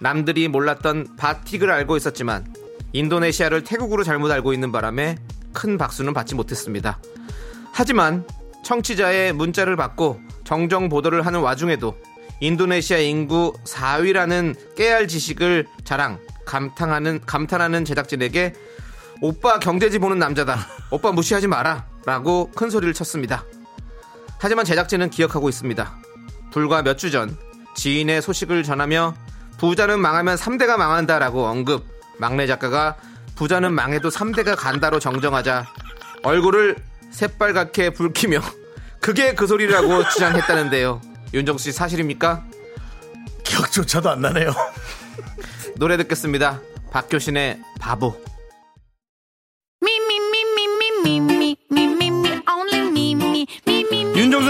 남들이 몰랐던 바틱을 알고 있었지만 인도네시아를 태국으로 잘못 알고 있는 바람에 큰 박수는 받지 못했습니다. 하지만 청취자의 문자를 받고 정정 보도를 하는 와중에도 인도네시아 인구 4위라는 깨알 지식을 자랑, 감탄하는, 감탄하는 제작진에게 오빠 경제지 보는 남자다. 오빠 무시하지 마라. 라고 큰 소리를 쳤습니다. 하지만 제작진은 기억하고 있습니다. 불과 몇 주 전 지인의 소식을 전하며 부자는 망하면 3대가 망한다라고 언급. 막내 작가가 부자는 망해도 3대가 간다로 정정하자 얼굴을 새빨갛게 붉히며 그게 그 소리라고 주장했다는데요. 윤정수 씨 사실입니까? 기억조차도 안 나네요 노래 듣겠습니다. 박효신의 바보.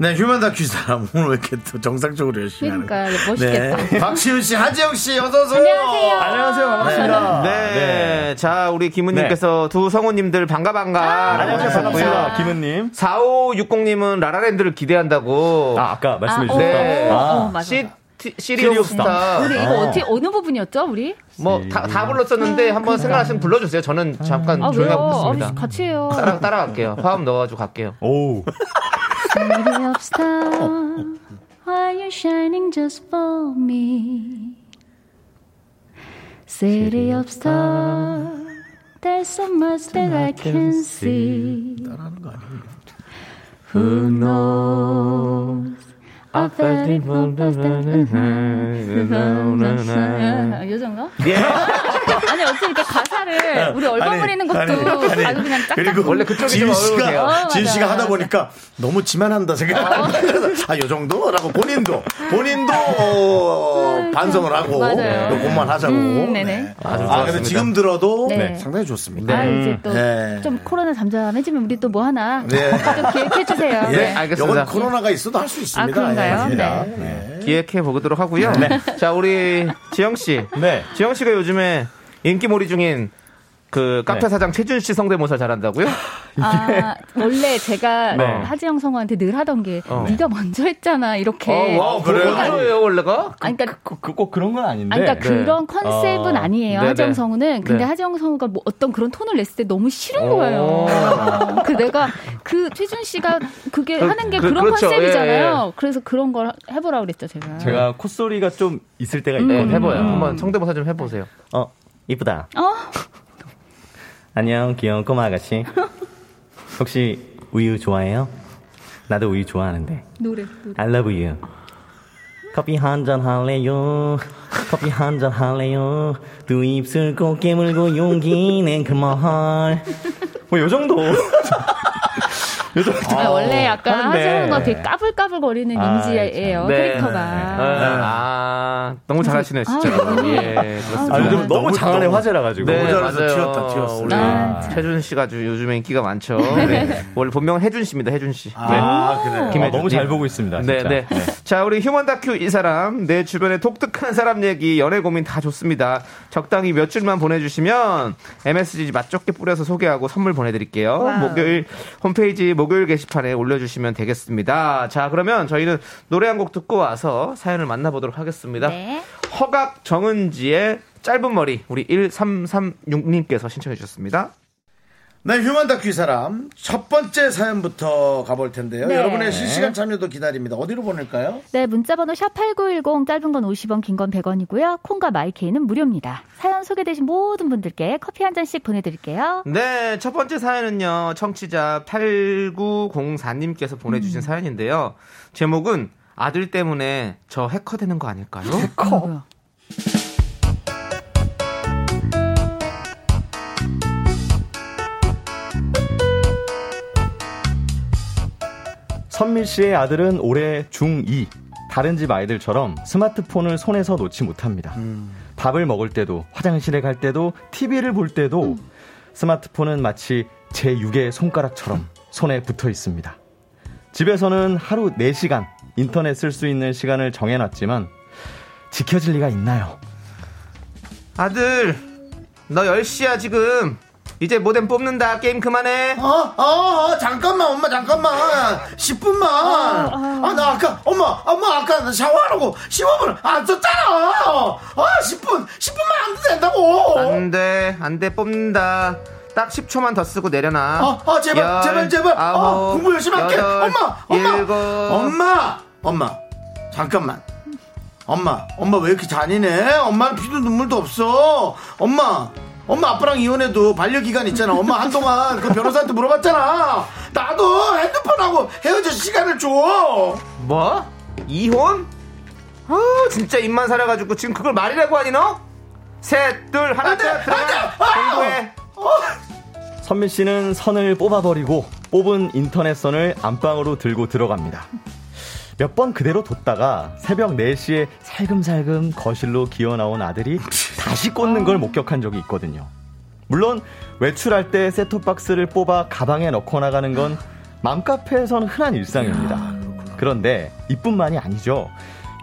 네, 휴먼 다큐 사람 오늘 왜 이렇게 또 정상적으로 열심히 하는 그러니까 멋있겠다. 네. 박시훈 씨, 하지영 씨, 어서 오세요. 안녕하세요. 안녕하세요 반갑습니다 네. 자 우리 김은님께서 두 성우님들 반가 반가 안녕하세요 반갑습니다 김은님 4560님은 라라랜드를 기대한다고 아 아까 말씀해 아, 주셨다 네. 오, 아, 어, 맞아요. 시, 티- City of Stars. 우리 이거 어떻게 어느 부분이었죠, 우리? 뭐다다 불렀었는데 한번 생각하시면 불러주세요. 저는 잠깐 아 조용히? 하고 아, 있습니다. 같이 해요. 따라 따라갈게요. 화음 넣어가지고 갈게요. 오. City of stars, are you shining just for me? City of stars, there's so much that I can see. Who knows? I felt it from the 아, 요정가? 아니 어떻게 이렇게 가사를 우리 얼버무리는 것도 아니, 아니, 아주 그냥 딱 그리고 원래 그쪽이 진좀 씨가. 어, 진 맞아, 씨가 하다 맞아. 보니까 너무 지만한다 생각. 그래서 아요 정도라고 본인도 본인도 어, 반성을 하고 맞아요. 요것만 하자고. 음, 네네. 네. 아주 아, 근데. 지금 들어도 네. 상당히 좋습니다. 아 이제 또좀 네. 코로나 잠잠해지면 우리 또 뭐 하나 네. 좀 기획해 주세요. 예, 네. 알겠습니다. 이건 코로나가 있어도 할 수 있습니다. 아, 예, 맞습니다. 네. 네. 기획해 보도록 하고요. 자 우리 지영 씨. 네. 지영 씨가 요즘에 인기몰이 중인 그 카페 네. 사장 최준 씨 성대모사 잘한다고요? 아 원래 제가 네. 하지영 성우한테 늘 하던 게 어. 네가 먼저 했잖아 이렇게. 어, 와, 그래요? 그래요 원래가? 아니, 그러니까 그, 그, 꼭 그런 건 아닌데. 아니, 그러니까 네. 그런 컨셉은 어. 아니에요. 네네. 하지영 성우는. 근데 네. 하지영 성우가 뭐 어떤 그런 톤을 냈을 때 너무 싫은 오. 거예요. 그 내가 그 최준 씨가 그게 그- 하는 게 그- 그, 런 그렇죠. 컨셉이잖아요. 예, 예. 그래서 그런 걸 해보라 그랬죠, 제가. 제가 콧소리가 좀 있을 때가 음. 네, 있거든요. 해봐요. 한번 성대모사 좀 해보세요. 어, 이쁘다. 어? 안녕, 귀여운 꼬마 아가씨. 혹시 우유 좋아해요? 나도 우유 좋아하는데. 노래, 노래. I love you. 커피 한 잔 할래요. 커피 한 잔 할래요. 두 입술 꼭 깨물고 용기 낸 그 말. 뭐, 요 정도. 요 정도. 아, 원래 약간 하는데. 하지영 성우가 되게 까불까불거리는 아, 이미지예요. 네. 캐릭터가. 아, 너무 잘하시네요, 진짜. 아, 네. 예, 그렇습니다. 아, 요즘 너무 너무- 장안의 너무- 화제라 가지고. 네, 너무 잘해서 맞아요. 튀었다, 튀었어. 우리 아, 최준 씨가 아주 요즘에 인기가 많죠. 네. 원래 본명은 혜준 씨입니다, 혜준 씨. 네. 아, 그래요. 김혜준. 아, 너무 잘 보고 있습니다. 네, 진짜. 네. 자, 우리 휴먼 다큐 이 사람, 내 주변에 독특한 사람 얘기, 연애 고민 다 좋습니다. 적당히 몇 줄만 보내주시면 MSG 맛 좋게 뿌려서 소개하고 선물 보내드릴게요. 목요일 홈페이지 목 요일 게시판에 올려주시면 되겠습니다. 자, 그러면 저희는 노래 한 곡 듣고 와서 사연을 만나보도록 하겠습니다. 네. 허각 정은지의 짧은 머리, 우리 1336님께서 신청해 주셨습니다. 네, 휴먼 다큐 이 사람 첫 번째 사연부터 가볼 텐데요. 네. 여러분의 실시간 참여도 기다립니다. 어디로 보낼까요? 네, 문자번호 샵8910, 짧은 건 50원, 긴 건 100원이고요. 콩과 마이케이는 무료입니다. 사연 소개되신 모든 분들께 커피 한 잔씩 보내드릴게요. 네, 첫 번째 사연은요, 청취자 8904님께서 음. 보내주신 사연인데요. 제목은 아들 때문에 저 해커 되는 거 아닐까요? 커. 선미 씨의 아들은 올해 중2. 다른 집 아이들처럼 스마트폰을 손에서 놓지 못합니다. 밥을 먹을 때도, 화장실에 갈 때도, TV를 볼 때도 스마트폰은 마치 제 6의 손가락처럼 손에 붙어 있습니다. 집에서는 하루 4시간 인터넷 쓸 수 있는 시간을 정해놨지만 지켜질 리가 있나요? 아들, 너 10시야, 지금. 이제 모뎀 뽑는다. 게임 그만해. 어, 어, 어, 잠깐만, 엄마, 잠깐만. 10분만. 아, 나 아까, 엄마, 엄마, 아까 나 샤워하라고 15분 안 썼잖아. 아, 10분, 10분만 안 돼도 된다고. 안 돼, 안 돼, 뽑는다. 딱 10초만 더 쓰고 내려놔. 어, 어, 제발, 열, 제발, 제발. 어, 아홉, 공부 열심히 할게. 엄마, 엄마. 일곱. 엄마, 엄마. 잠깐만. 엄마, 엄마 왜 이렇게 잔인해? 엄마는 피도 눈물도 없어. 엄마, 엄마 아빠랑 이혼해도 반려기간 있잖아. 엄마 한동안 그 변호사한테 물어봤잖아. 나도 핸드폰하고 헤어질 시간을 줘. 뭐? 이혼? 아, 진짜 입만 살아가지고 지금 그걸 말이라고 하니 너? 셋, 둘, 하나, 안 돼, 둘, 안 돼. 들어가. 아! 공부해. 선미 씨는 선을 뽑아버리고 뽑은 인터넷 선을 안방으로 들고 들어갑니다. 몇 번 그대로 뒀다가 새벽 4시에 살금살금 거실로 기어 나온 아들이 다시 꽂는 걸 목격한 적이 있거든요. 물론 외출할 때 셋톱박스를 뽑아 가방에 넣고 나가는 건 맘카페에선 흔한 일상입니다. 그런데 이뿐만이 아니죠.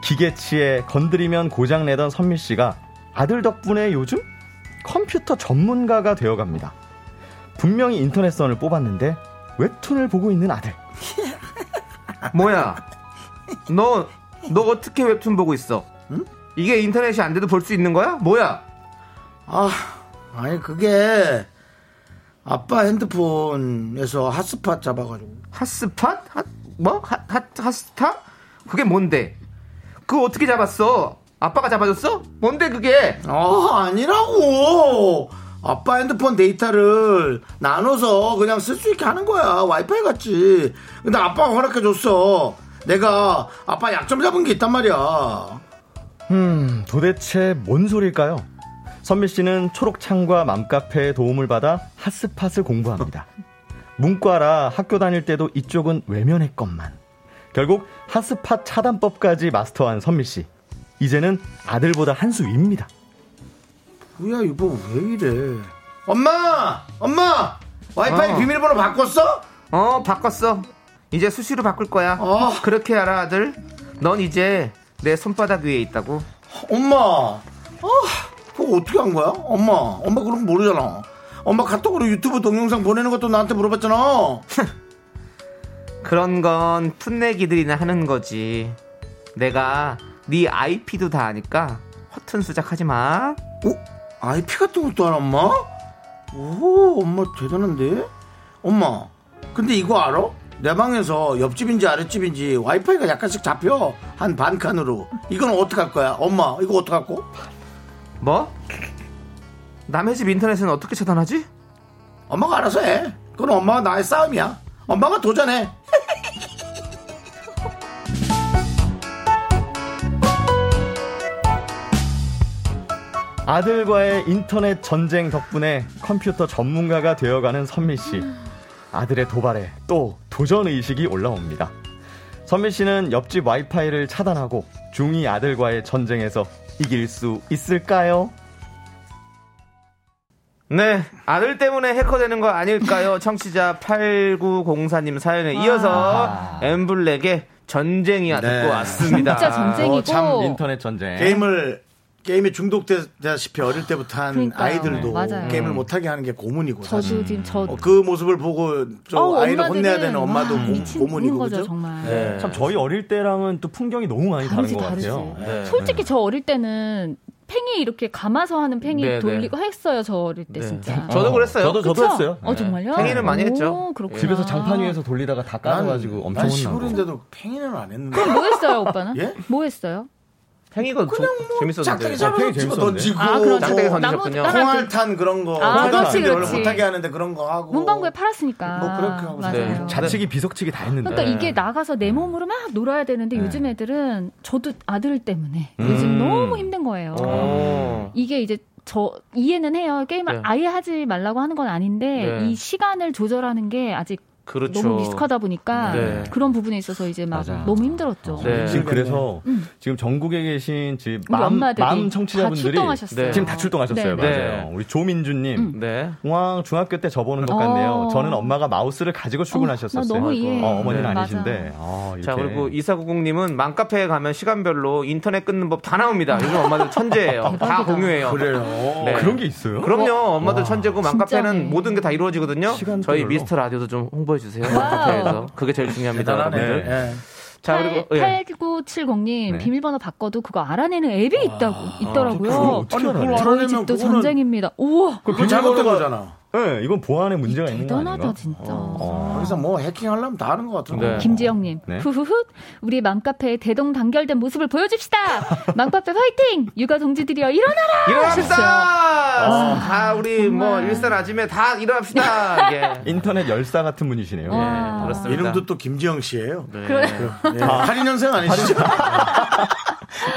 기계치에 건드리면 고장내던 선미 씨가 아들 덕분에 요즘 컴퓨터 전문가가 되어갑니다. 분명히 인터넷선을 뽑았는데 웹툰을 보고 있는 아들. 뭐야? 너 너 어떻게 웹툰 보고 있어? 이게 인터넷이 안 돼도 볼 수 있는 거야? 뭐야? 아, 아니 그게 아빠 핸드폰에서 핫스팟 잡아가지고 핫스팟? 핫, 뭐? 핫, 핫, 핫스타? 그게 뭔데? 그거 어떻게 잡았어? 아빠가 잡아줬어? 뭔데 그게? 아 아니라고 아빠 핸드폰 데이터를 나눠서 그냥 쓸 수 있게 하는 거야 와이파이 같이 근데 아빠가 허락해줬어 내가 아빠 약점 잡은 게 있단 말이야 음, 도대체 뭔 소릴까요? 선미 씨는 초록창과 맘카페의 도움을 받아 핫스팟을 공부합니다. 문과라 학교 다닐 때도 이쪽은 외면했건만. 결국 핫스팟 차단법까지 마스터한 선미 씨. 이제는 아들보다 한 수 위입니다. 뭐야 이거 왜 이래 엄마 엄마 와이파이 어. 비밀번호 바꿨어? 어, 바꿨어. 이제 수시로 바꿀 거야. 어. 그렇게 알아, 아들. 넌 이제 내 손바닥 위에 있다고. 엄마 아 그거 어떻게 한 거야? 엄마 엄마 그런 거 모르잖아 엄마 카톡으로 유튜브 동영상 보내는 것도 나한테 물어봤잖아 그런 건 풋내기들이나 하는 거지. 내가 네 IP도 다 아니까 허튼 수작하지 마. 어? IP 같은 것도 알아 엄마? 오 엄마 대단한데? 엄마 근데 이거 알아? 내 방에서 옆집인지 아랫집인지 와이파이가 약간씩 잡혀 한 반 칸으로 이건 어떡할 거야 엄마 이거 어떡할 거? 뭐? 남의 집 인터넷은 어떻게 차단하지? 엄마가 알아서 해 그건 엄마와 나의 싸움이야 엄마가 도전해 아들과의 인터넷 전쟁 덕분에 컴퓨터 전문가가 되어가는 선미 씨. 아들의 도발에 또 도전 의식이 올라옵니다. 선미 씨는 옆집 와이파이를 차단하고 중2 아들과의 전쟁에서 이길 수 있을까요? 네, 아들 때문에 해커 되는 거 아닐까요? 청취자 8904님 사연에 이어서 엠블랙의 전쟁이야 네. 듣고 왔습니다. 진짜 전쟁이고. 어, 참 인터넷 전쟁. 게임을 게임에 중독되다시피 어릴 때부터 한 그러니까요. 아이들도 맞아요. 게임을 못하게 하는 게 고문이고 저도 사실. 지금 저 어, 그 모습을 보고 저 어우, 아이를 혼내야 되는 엄마도 와, 고, 미친 고문이고 거죠 그죠? 정말. 네. 참 저희 어릴 때랑은 또 풍경이 너무 많이 다른 것 다르지. 같아요. 네. 솔직히 저 어릴 때는 팽이 이렇게 감아서 하는 팽이 네, 돌리고 했어요 저 어릴 때 네. 진짜. 저도 그랬어요. 저도 저도 그쵸? 했어요. 어 정말요? 팽이는 많이 오, 했죠. 그렇구나. 집에서 장판 위에서 돌리다가 다 까져가지고 엄청 난 혼나고. 시골인데도 팽이는 안 했는데. 그럼 뭐 했어요 오빠는? 예? 뭐 했어요? 팽이가 좀 재밌었는데. 짝짝이 팽이 잡아서 치고 재밌었는데. 던지고 아, 그렇죠. 짝대기 나무- 던지셨군요. 나무- 콩알탄 그런 거 아, 그렇지, 그렇지. 못하게 하는데 그런 거 하고 문방구에 팔았으니까. 뭐 그렇게 하고 맞아요. 네. 자치기 비석치기 다 했는데. 그러니까 네. 이게 나가서 내 몸으로 막 놀아야 되는데 네. 요즘 애들은 저도 아들 때문에 음. 요즘 너무 힘든 거예요. 오. 이게 이제 저 이해는 해요. 게임을 네. 아예 하지 말라고 하는 건 아닌데 네. 이 시간을 조절하는 게 아직 그렇죠. 너무 미숙하다 보니까 네. 그런 부분에 있어서 이제 막 맞아. 너무 힘들었죠. 네. 지금 그래서 음. 지금 전국에 계신 지금 맘, 맘다 청취자분들이 출동하셨어요. 네. 지금 다 출동하셨어요. 네, 네. 맞아요. 우리 조민주님. 음. 네. 왕 중학교 때 저보는 것 같네요. 어. 저는 엄마가 마우스를 가지고 출근하셨었어요. 나 너무 이해해. 어, 어 머니는 네. 아니신데. 아, 이렇게. 자 그리고 이사구공님은 맘카페에 가면 시간별로 인터넷 끊는 법 다 나옵니다. 요즘 엄마들 천재예요. 다. 공유해요. 그래요. 네. 그런 게 있어요? 그럼요. 엄마들 천재고 맘카페는. 모든 게 다 이루어지거든요. 저희 미스터 라디오도 좀 홍보 해 주세요. 맘카페에서 그게 제일 중요합니다. 대단하네. 여러분들. 예. 자 그리고 예. 8970님 네. 비밀번호 바꿔도 그거 알아내는 앱이 있다고 그걸 있더라고요. 어떻게 아니, 알아요? 그걸 저희 알아내면 집도 그거는- 전쟁입니다. 우와 그거 잘못된 거잖아. 네, 이건 보안에 문제가 있는 거 대단하다 아닌가? 진짜. 어. 거기서 뭐 해킹하려면 다 하는 것 같은데. 네. 김지영님, 네. 후후훗, 우리 맘카페의 대동단결된 모습을 보여줍시다! 맘카페 화이팅! 육아 동지들이여, 일어나라! 일어납시다. 하셨어요. 다 우리 뭐 정말. 일산 아침에 다 일어납시다. 예. 인터넷 열사 같은 분이시네요. 와. 예, 그렇습니다. 이름도 또 김지영 씨예요. 네. 그래. 예. 82년생 아니시죠?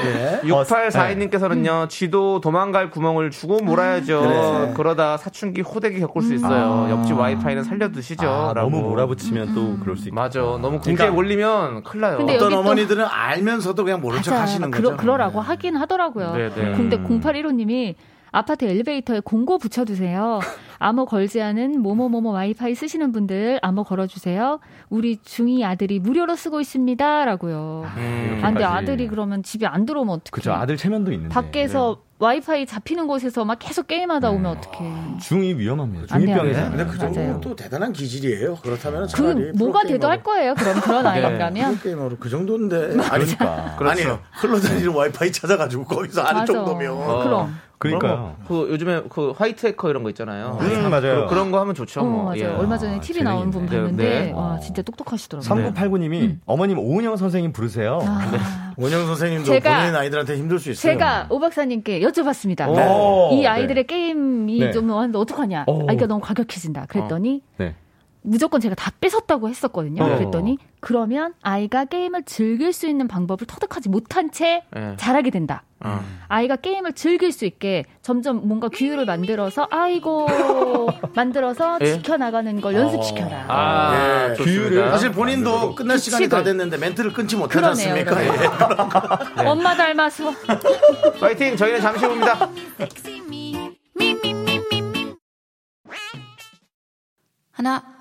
예. 6842님께서는요, 쥐도 도망갈 구멍을 주고 몰아야죠. 그래. 그러다 사춘기 호되게 겪을 수 있어요. 옆집 와이파이는 살려두시죠. 아, 라고. 너무 몰아붙이면 또 그럴 수 있고. 맞아. 너무 궁지에 그러니까- 몰리면 큰일 나요. 근데 어떤 어머니들은 알면서도 그냥 모른 척. 하시는 그러, 거죠. 그러 라고 하긴 하더라고요. 네, 네. 근데 음. 0815님이 아파트 엘리베이터에 공고 붙여두세요. 암호 걸지 않은 모모모모 와이파이 쓰시는 분들 암호 걸어주세요. 우리 중이 아들이 무료로 쓰고 있습니다라고요. 음. 아, 근데. 아들이 그러면 집에 안 들어오면 어떡해? 그죠 아들 체면도 있는데. 밖에서 와이파이 잡히는 곳에서 막 계속 게임하다 오면 어떡해? 중이 위험합니다. 중이병이잖아요. 근데 그 정도는. 또 대단한 기질이에요. 그렇다면 차라리 그 뭐가 돼도 할 거예요. 그럼 그런 아이라면. 프로게이머로 그 정도인데 아니, 그러니까. 아니요 흘러다니는 와이파이 찾아가지고 거기서 할 맞아. 정도면 어. 그럼. 그러니까요. 그 요즘에 그 화이트 해커 이런 거 있잖아요. 음, 맞아요. 그, 런거 하면 좋죠. 어, 뭐. 맞아요. 예. 얼마 전에 TV 나온 분 재밌네. 봤는데 네, 네. 와 진짜 똑똑하시더라고요. 3989님이 어머님 오은영 선생님 부르세요. 아, 원영 선생님도 제가- 본인 아이들한테 힘들 수 있어요. 제가 오 박사님께 여쭤봤습니다. 오, 이 네. 아이들의 게임이 네. 좀 어떡하냐? 오. 아, 이게 너무 과격해진다. 그랬더니 네. 무조건 제가 다 뺏었다고 했었거든요. 어. 그랬더니 그러면 아이가 게임을 즐길 수 있는 방법을 터득하지 못한 채 예. 잘하게 된다. 어. 아이가 게임을 즐길 수 있게 점점 뭔가 규율을 만들어서 아이고 만들어서 예? 지켜나가는 걸 연습시켜라. 아, 예. 좋습니다. 사실 본인도 끝날 시간이 다 규칙을. 됐는데 멘트를 끊지 못하지 않습니까? 예. 엄마 닮아서 파이팅! 저희는 잠시 후입니다. 하나,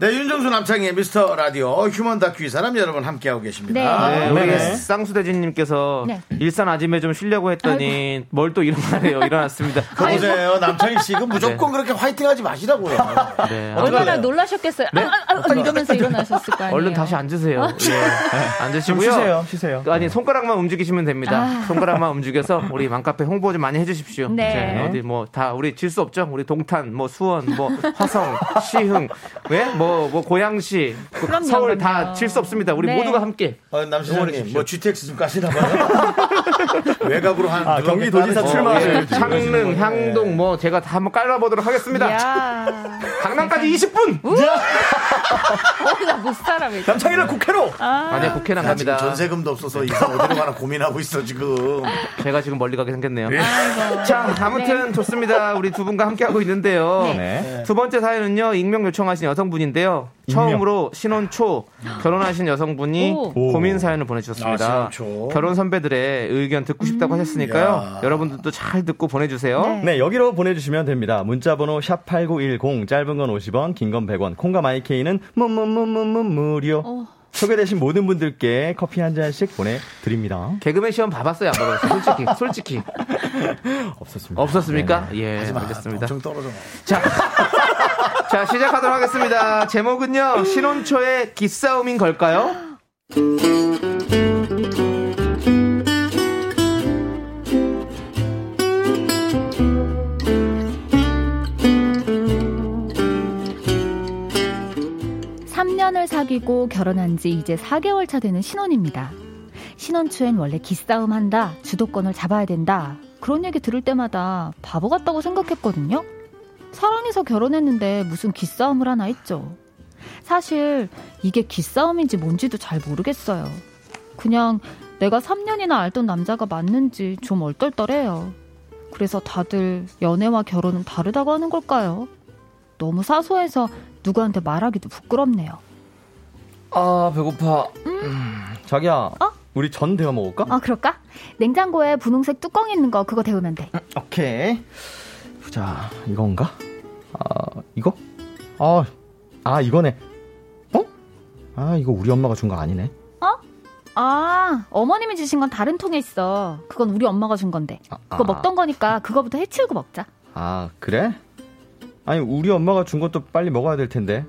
네 윤정수 남창희의 미스터 라디오 휴먼 다큐 이 사람 여러분 함께하고 계십니다 네, 네. 우리 네. 쌍수대진님께서 네. 일산 아침에 좀 쉬려고 했더니 뭘또 일어나네요. 일어났습니다. 보세요 남창희 씨그 무조건 그렇게 화이팅 하지 마시라고요 네. 얼마나 어떡할래요? 놀라셨겠어요. 아, 아, 아, 이러면서 일어나셨을 거 아니에요. 얼른 다시 앉으세요. 예. 좀 앉으시고요. 쉬세요, 쉬세요. 아니 손가락만 움직이시면 됩니다. 아. 손가락만 움직여서 우리 맘카페 홍보 좀 많이 해주십시오. 네. 어디 뭐 다 우리 질 수 없죠. 우리 동탄, 뭐 수원, 뭐 화성, 시흥, 왜? 뭐, 뭐 고양시, 그 그럼요, 서울 그럼요. 다질수 없습니다. 우리 네. 모두가 함께. 어, 남시장님 뭐 GTX 좀 까시나 봐요 외곽으로 한 아, 경기도지사 까는- 출마. 어, 출마하세요, 예. 창릉, 향동, 뭐 제가 다 한번 깔아보도록 하겠습니다. 야, 강남까지 20분. 어, 나못 살아 왜? 남창희를 국회로. 아니야 국회는 안나 지금 갑니다. 전세금도 없어서 이사 어디로 가나 고민하고 있어 지금 제가 지금 멀리 가게 생겼네요. 아이고. 자, 아무튼 좋습니다. 우리 두 분과 함께 하고 있는데요. 네. 두 번째 사연은요, 익명 요청하신 여성분인데 요. 처음으로 신혼 초 결혼하신 여성분이 오. 고민 사연을 아, 보내주셨습니다. 초. 결혼 선배들의 의견 듣고 싶다고 하셨으니까요. 야. 여러분들도 잘 듣고 보내주세요. 네. 네, 여기로 보내주시면 됩니다. 문자번호 샵 8910, 짧은 건 50원, 긴 건 100원, 콩과 마이케이는 무무무무무 무료. 어. 소개되신 모든 분들께 커피 한 잔씩 보내드립니다. 개그맨 시험 봐봤어요? 안 봐봤어요? 솔직히, 솔직히. 없었습니다. 없었습니까? 네. 예, 하지마, 알겠습니다. 엄청 떨어져 자, 자, 시작하도록 하겠습니다. 제목은요, 신혼초의 기싸움인 걸까요? 삼 년을 사귀고 결혼한 지 이제 4개월 차 되는 신혼입니다. 신혼 초엔 원래 기싸움 한다, 주도권을 잡아야 된다. 그런 얘기 들을 때마다 바보 같다고 생각했거든요. 사랑해서 결혼했는데 무슨 기싸움을 하나 했죠. 사실 이게 기싸움인지 뭔지도 잘 모르겠어요. 그냥 내가 3년이나 알던 남자가 맞는지 좀 얼떨떨해요. 그래서 다들 연애와 결혼은 다르다고 하는 걸까요? 너무 사소해서 누구한테 말하기도 부끄럽네요. 아, 배고파. 자기야, 우리 전 데워 먹을까? 어, 그럴까? 냉장고에 분홍색 뚜껑 있는 거 그거 데우면 돼. 오케이. 보자, 이건가? 아, 이거? 아, 아, 이거네. 어? 아, 이거 우리 엄마가 준 거 아니네. 아, 어머님이 주신 건 다른 통에 있어. 그건 우리 엄마가 준 건데. 그거 아. 먹던 거니까 그거부터 해치우고 먹자. 아, 그래? 아니, 우리 엄마가 준 것도 빨리 먹어야 될 텐데.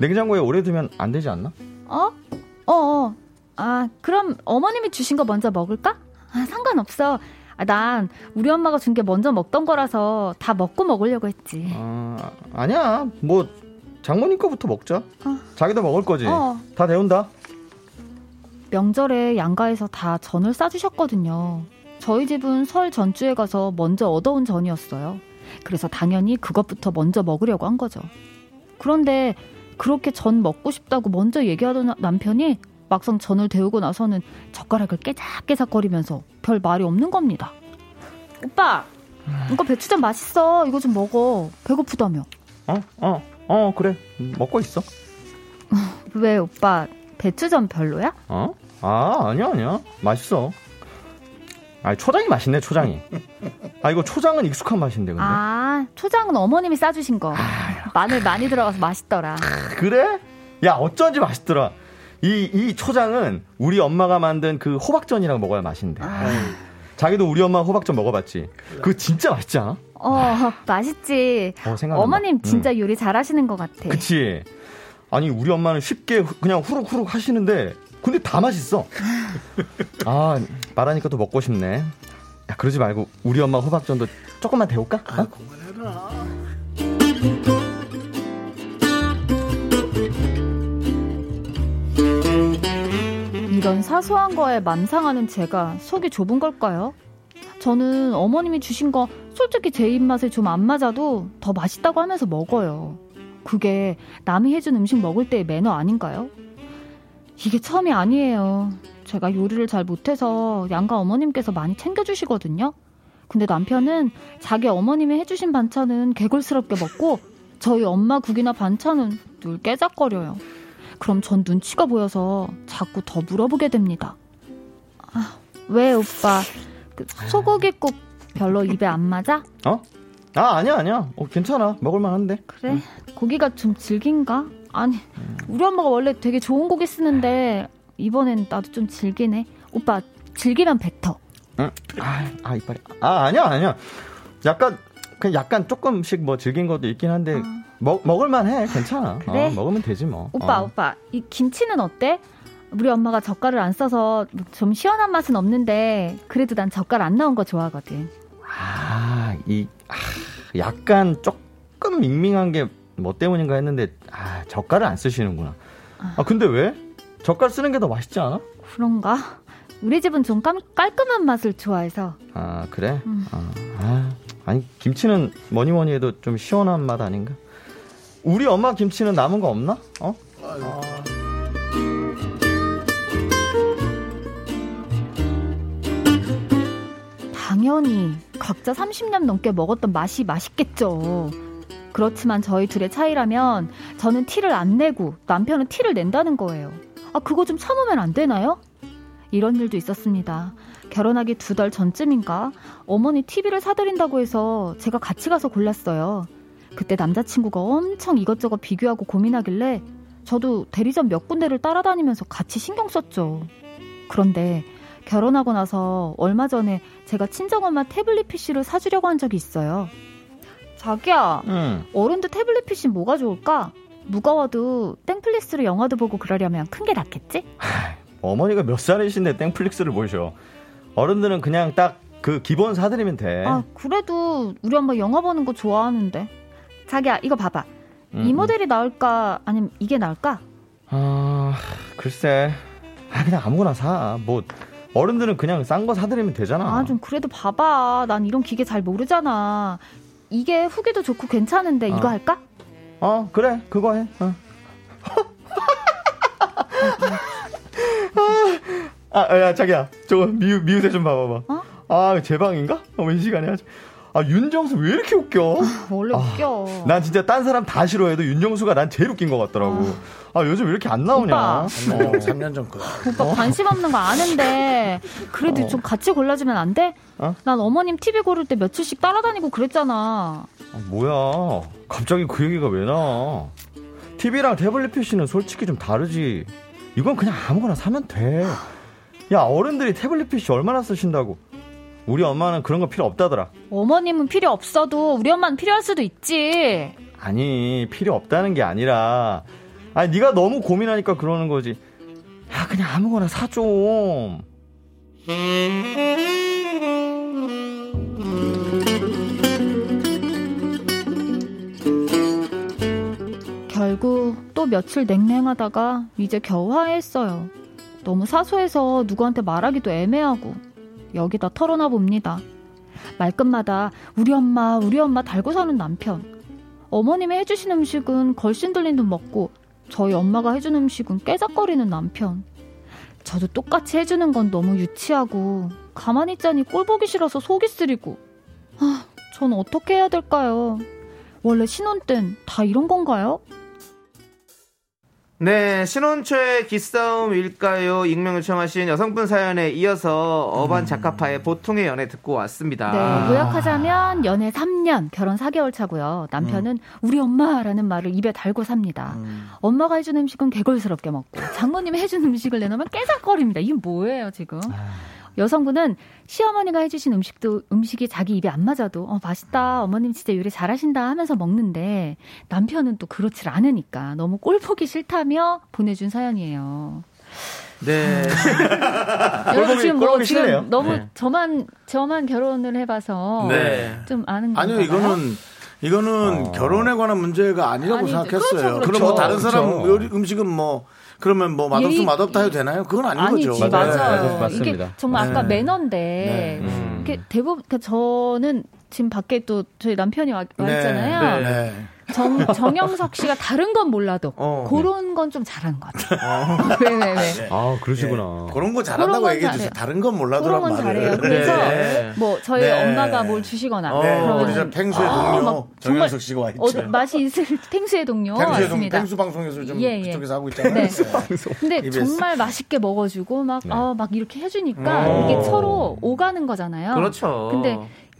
냉장고에 오래 두면 안 되지 않나? 어? 어, 어. 아, 그럼 어머님이 주신 거 먼저 먹을까? 아, 상관없어. 아, 난 우리 엄마가 준 게 먼저 먹던 거라서 다 먹고 먹으려고 했지. 아, 아니야. 뭐, 장모님 거부터 먹자. 어. 자기도 먹을 거지. 어. 다 데운다. 명절에 양가에서 다 전을 싸주셨거든요. 저희 집은 설 전주에 가서 먼저 얻어온 전이었어요. 그래서 당연히 그것부터 먼저 먹으려고 한 거죠. 그런데 그렇게 전 먹고 싶다고 먼저 얘기하던 남편이 막상 전을 데우고 나서는 젓가락을 깨작깨작거리면서 별 말이 없는 겁니다. 오빠, 이거 배추전 맛있어. 이거 좀 먹어. 배고프다며. 어? 어? 어 그래 먹고 있어 왜 오빠 배추전 별로야? 어? 아 아니야 아니야 맛있어 아 초장이 맛있네 초장이 아 이거 초장은 익숙한 맛인데 근데 아, 초장은 어머님이 싸주신 거. 마늘 많이 들어가서 맛있더라. 그래? 야 어쩐지 맛있더라 이, 이 초장은 우리 엄마가 만든 그 호박전이랑 먹어야 맛있는데 자기도 우리 엄마 호박전 먹어봤지 그거 진짜 맛있지 않아? 어, 맛있지. 어. 어머님 진짜 응. 요리 잘하시는 것 같아. 그치 아니 우리 엄마는 쉽게 후- 그냥 후룩후룩 하시는데 근데 다 맛있어 아 말하니까 또 먹고 싶네 야 그러지 말고 우리 엄마 호박전도 조금만 데울까? 어? 이런 사소한 거에 만상하는 제가 속이 좁은 걸까요? 저는 어머님이 주신 거 솔직히 제 입맛에 좀 안 맞아도 더 맛있다고 하면서 먹어요. 그게 남이 해준 음식 먹을 때의 매너 아닌가요? 이게 처음이 아니에요. 제가 요리를 잘 못해서 양가 어머님께서 많이 챙겨주시거든요. 근데 남편은 자기 어머님이 해주신 반찬은 개걸스럽게 먹고 저희 엄마 국이나 반찬은 늘 깨작거려요. 그럼 전 눈치가 보여서 자꾸 더 물어보게 됩니다. 아, 왜 오빠 그 소고기국 별로 입에 안 맞아? 어? 아 아니야 아니야 어, 괜찮아 먹을만한데 그래 고기가 좀 질긴가? 아니 우리 엄마가 원래 되게 좋은 고기 쓰는데 이번엔 나도 좀 질기네. 오빠 질기면 뱉어. 응? 아, 아 이빨이 아 아니야 아니야 약간 그냥 약간 조금씩 뭐 즐긴 것도 있긴 한데 먹 먹을만 해 괜찮아 그래? 어, 먹으면 되지 뭐 오빠 어. 오빠 이 김치는 어때? 우리 엄마가 젓갈을 안 써서 좀 시원한 맛은 없는데 그래도 난 젓갈 안 나온 거 좋아하거든. 아, 이, 아, 약간 조금 밍밍한 게 뭐 때문인가 했는데, 아, 젓갈을 안 쓰시는구나. 아, 근데 왜? 젓갈 쓰는 게 더 맛있지 않아? 그런가? 우리 집은 좀 깔, 깔끔한 맛을 좋아해서 아, 그래? 음. 아, 아, 아니, 김치는 뭐니 뭐니 해도 좀 시원한 맛 아닌가? 우리 엄마 김치는 남은 거 없나? 어? 당연히 각자 30년 넘게 먹었던 맛이 맛있겠죠. 그렇지만 저희 둘의 차이라면 저는 티를 안 내고 남편은 티를 낸다는 거예요. 아, 그거 좀 참으면 안 되나요? 이런 일도 있었습니다. 결혼하기 두 달 전쯤인가 어머니 TV를 사드린다고 해서 제가 같이 가서 골랐어요. 그때 남자친구가 엄청 이것저것 비교하고 고민하길래 저도 대리점 몇 군데를 따라다니면서 같이 신경 썼죠. 그런데 결혼하고 나서 얼마 전에 제가 친정엄마 태블릿 PC를 사주려고 한 적이 있어요. 자기야, 응. 어른들 태블릿 PC 뭐가 좋을까? 무거워도 땡플릭스로 영화도 보고 그러려면 큰 게 낫겠지? 어머니가 몇 살이신데 땡플릭스를 보셔. 어른들은 그냥 딱 그 기본 사드리면 돼. 아, 그래도 우리 엄마 영화 보는 거 좋아하는데. 자기야, 이거 봐봐. 음, 이 음. 모델이 나을까? 아니면 이게 나을까? 아, 글쎄. 아, 그냥 아무거나 사. 뭐, 어른들은 그냥 싼 거 사드리면 되잖아. 아, 좀 그래도 봐봐. 난 이런 기계 잘 모르잖아. 이게 후기도 좋고 괜찮은데 이거 어. 할까? 어, 그래. 그거 해. 어. 아, 야, 자기야. 저거 미우, 미우새 좀 봐봐봐. 어? 아, 제 방인가? 어, 웬 시간에 하지? 아, 윤정수 왜 이렇게 웃겨? 원래 아, 웃겨. 난 진짜 딴 사람 다 싫어해도 윤정수가 난 제일 웃긴 것 같더라고. 아, 요즘 왜 이렇게 안 나오냐? 오빠. 어. 3년 전 거. 오빠 관심 없는 거 아는데 그래도 좀 같이 골라주면 안 돼? 어? 난 어머님 TV 고를 때 며칠씩 따라다니고 그랬잖아. 아, 뭐야. 갑자기 그 얘기가 왜 나와? TV랑 태블릿 PC는 솔직히 좀 다르지. 이건 그냥 아무거나 사면 돼. 야, 어른들이 태블릿 PC 얼마나 쓰신다고. 우리 엄마는 그런 거 필요 없다더라. 어머님은 필요 없어도 우리 엄마는 필요할 수도 있지. 아니, 필요 없다는 게 아니라. 아니, 네가 너무 고민하니까 그러는 거지. 야, 그냥 아무거나 사 좀. 결국 또 며칠 냉랭하다가 이제 겨우 화해했어요. 너무 사소해서 누구한테 말하기도 애매하고 여기다 털어놔 봅니다. 말끝마다 우리 엄마 우리 엄마 달고 사는 남편. 어머님이 해주신 음식은 걸신 들린 듯 먹고 저희 엄마가 해준 음식은 깨작거리는 남편. 저도 똑같이 해주는 건 너무 유치하고 가만히 있자니 꼴 보기 싫어서 속이 쓰리고 아, 전 어떻게 해야 될까요? 원래 신혼 땐 다 이런 건가요? 네, 신혼초의 기싸움일까요? 익명 요청하신 여성분 사연에 이어서 어반 자카파의 보통의 연애 듣고 왔습니다. 네, 요약하자면 연애 3년, 결혼 4개월 차고요. 남편은 우리 엄마라는 말을 입에 달고 삽니다. 엄마가 해준 음식은 개걸스럽게 먹고 장모님이 해준 음식을 내놓으면 깨작거립니다. 이게 뭐예요, 지금? 여성분은 시어머니가 해주신 음식도 음식이 자기 입에 안 맞아도 어 맛있다 어머님 진짜 요리 잘하신다 하면서 먹는데 남편은 또 그렇지 않으니까 너무 꼴 보기 싫다며 보내준 사연이에요. 네. 여러분 지금 뭐 지금 싫네요. 너무 네. 저만 저만 결혼을 해봐서 네. 좀 아는 거 아니요, 이거는 이거는 결혼에 관한 문제가 아니라고 아니죠. 생각했어요. 그렇죠, 그렇죠. 그럼 뭐 다른 사람 그렇죠. 요리 음식은 뭐 그러면 뭐 맛없어 예의- 맛없다 해도 되나요? 그건 아닌 아니지 거죠. 맞아요. 네. 맞아요. 맞습니다. 이게 정말 아까 네. 매너인데 네. 음. 이게 대부분 그러니까 저는 지금 밖에 또 저희 남편이 와, 와 네. 있잖아요. 네. 정, 정영석 씨가 다른 건 몰라도 어. 그런 건 좀 잘하는 것 같아요. 왜, 왜, 왜. 아, 그러시구나. 그런 거 잘한다고 얘기해 주세요. 잘해요. 다른 건 그런 몰라도란 건 말을. 잘해요. 그래서 네. 뭐 저희 네. 엄마가 뭘 주시거나 네, 그러면 팽수의 아, 동료 막 정현석 씨가 와 있죠. 어, 맛이 있을 팽수의 동료 동료, 맞습니다. 팽수 방송에서 좀 예, 예. 그쪽에서 하고 있잖아요. 네. 근데 EBS. 정말 맛있게 먹어주고 막, 네. 아, 막 이렇게 해주니까 어. 이게 서로 오가는 거잖아요. 그렇죠. 근데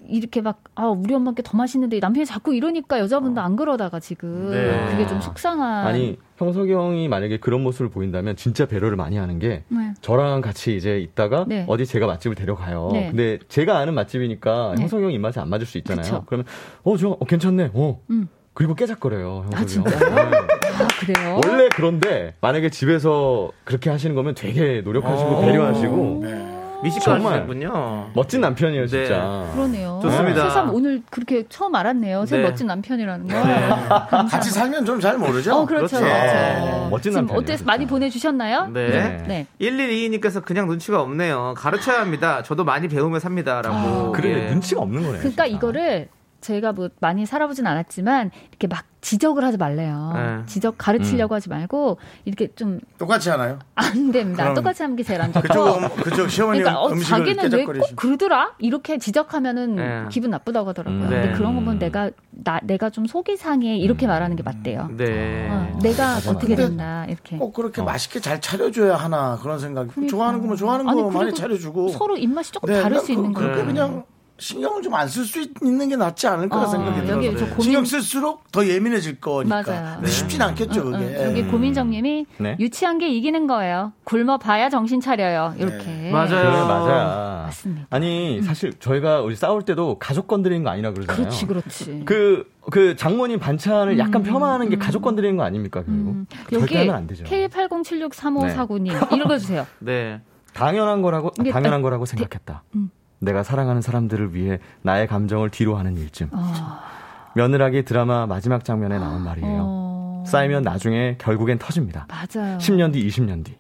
이렇게 막, 아, 우리 엄마께 더 맛있는데 남편이 자꾸 이러니까 여자분도 안 그러다가 지금 네. 그게 좀 속상한. 아니, 형석이 형이 만약에 그런 모습을 보인다면 진짜 배려를 많이 하는 게 네. 저랑 같이 이제 있다가 네. 어디 제가 맛집을 데려가요. 네. 근데 제가 아는 맛집이니까 네. 형석이 형 입맛에 안 맞을 수 있잖아요. 그쵸. 그러면 어, 저 어, 괜찮네. 어. 음. 그리고 깨작거려요. 아, 형석이 형. 진짜요? 네. 아, 그래요? 원래 그런데 만약에 집에서 그렇게 하시는 거면 되게 노력하시고 어. 배려하시고 네. 미식가 정말. 하시는군요. 멋진 남편이에요, 네. 진짜. 그러네요. 좋습니다. 세상 오늘 그렇게 처음 알았네요. 제 네. 멋진 남편이라는 거. 같이 살면 좀 잘 모르죠. 어, 그렇죠. 그렇죠. 그렇죠. 멋진 지금 남편이에요, 어때. 많이 보내주셨나요? 네. 네. 네. 1122님께서 그냥 눈치가 없네요. 가르쳐야 합니다. 저도 많이 배우며 삽니다라고. 아. 그래, 예. 눈치가 없는 거네요. 그러니까 진짜. 이거를 저희가 뭐 많이 살아보진 않았지만 이렇게 막 지적을 하지 말래요. 네. 지적 가르치려고 하지 말고 이렇게 좀안 똑같이 하나요? 됩니다. 그럼 똑같이 하는 게 제일 안 좋고. 그쪽 음- 그쪽 시어머니 그러니까 어, 자기는 왜 꼭. 그러더라 이렇게 지적하면은 네. 기분 나쁘다고 하더라고요. 음, 근데 네. 그런 거 보면 내가 나 내가 좀 속이 상해 이렇게 말하는 게 맞대요. 네. 어, 내가 맞아, 어떻게. 된다 이렇게. 꼭 그렇게 맛있게 잘 차려줘야 하나 그런 생각이. 좋아하는 거면 좋아하는 거 많이 차려주고. 서로 입맛이 조금 네, 다를 수 있는 그, 거예요. 그렇게 그냥 신경을 좀 안 쓸 수 있는 게 낫지 않을까 어, 생각이 들어요. 저 고민- 신경 쓸수록 더 예민해질 거니까. 맞아요. 근데 쉽진 않겠죠, 응, 그게. 응. 여기 고민정님이 네. 유치한 게 이기는 거예요. 굶어 봐야 정신 차려요. 이렇게. 맞아요. 그래, 맞아야. 맞습니다. 아니, 사실 저희가 우리 싸울 때도 가족 건드리는 거 아니라 그러잖아요. 그렇지, 그렇지. 그, 그 장모님 반찬을 약간 폄하하는 게 가족 건드리는 거 아닙니까, 결국? 음, 절대 여기 하면 안 되죠. K80763549님 읽어주세요. 네. 당연한 거라고, 이게 당연한 딱 거라고 생각했다. 음. 내가 사랑하는 사람들을 위해 나의 감정을 뒤로 하는 일쯤. 어, 며느라기 드라마 마지막 장면에 나온 말이에요. 어, 쌓이면 나중에 결국엔 터집니다. 맞아요. 10년 뒤, 20년 뒤.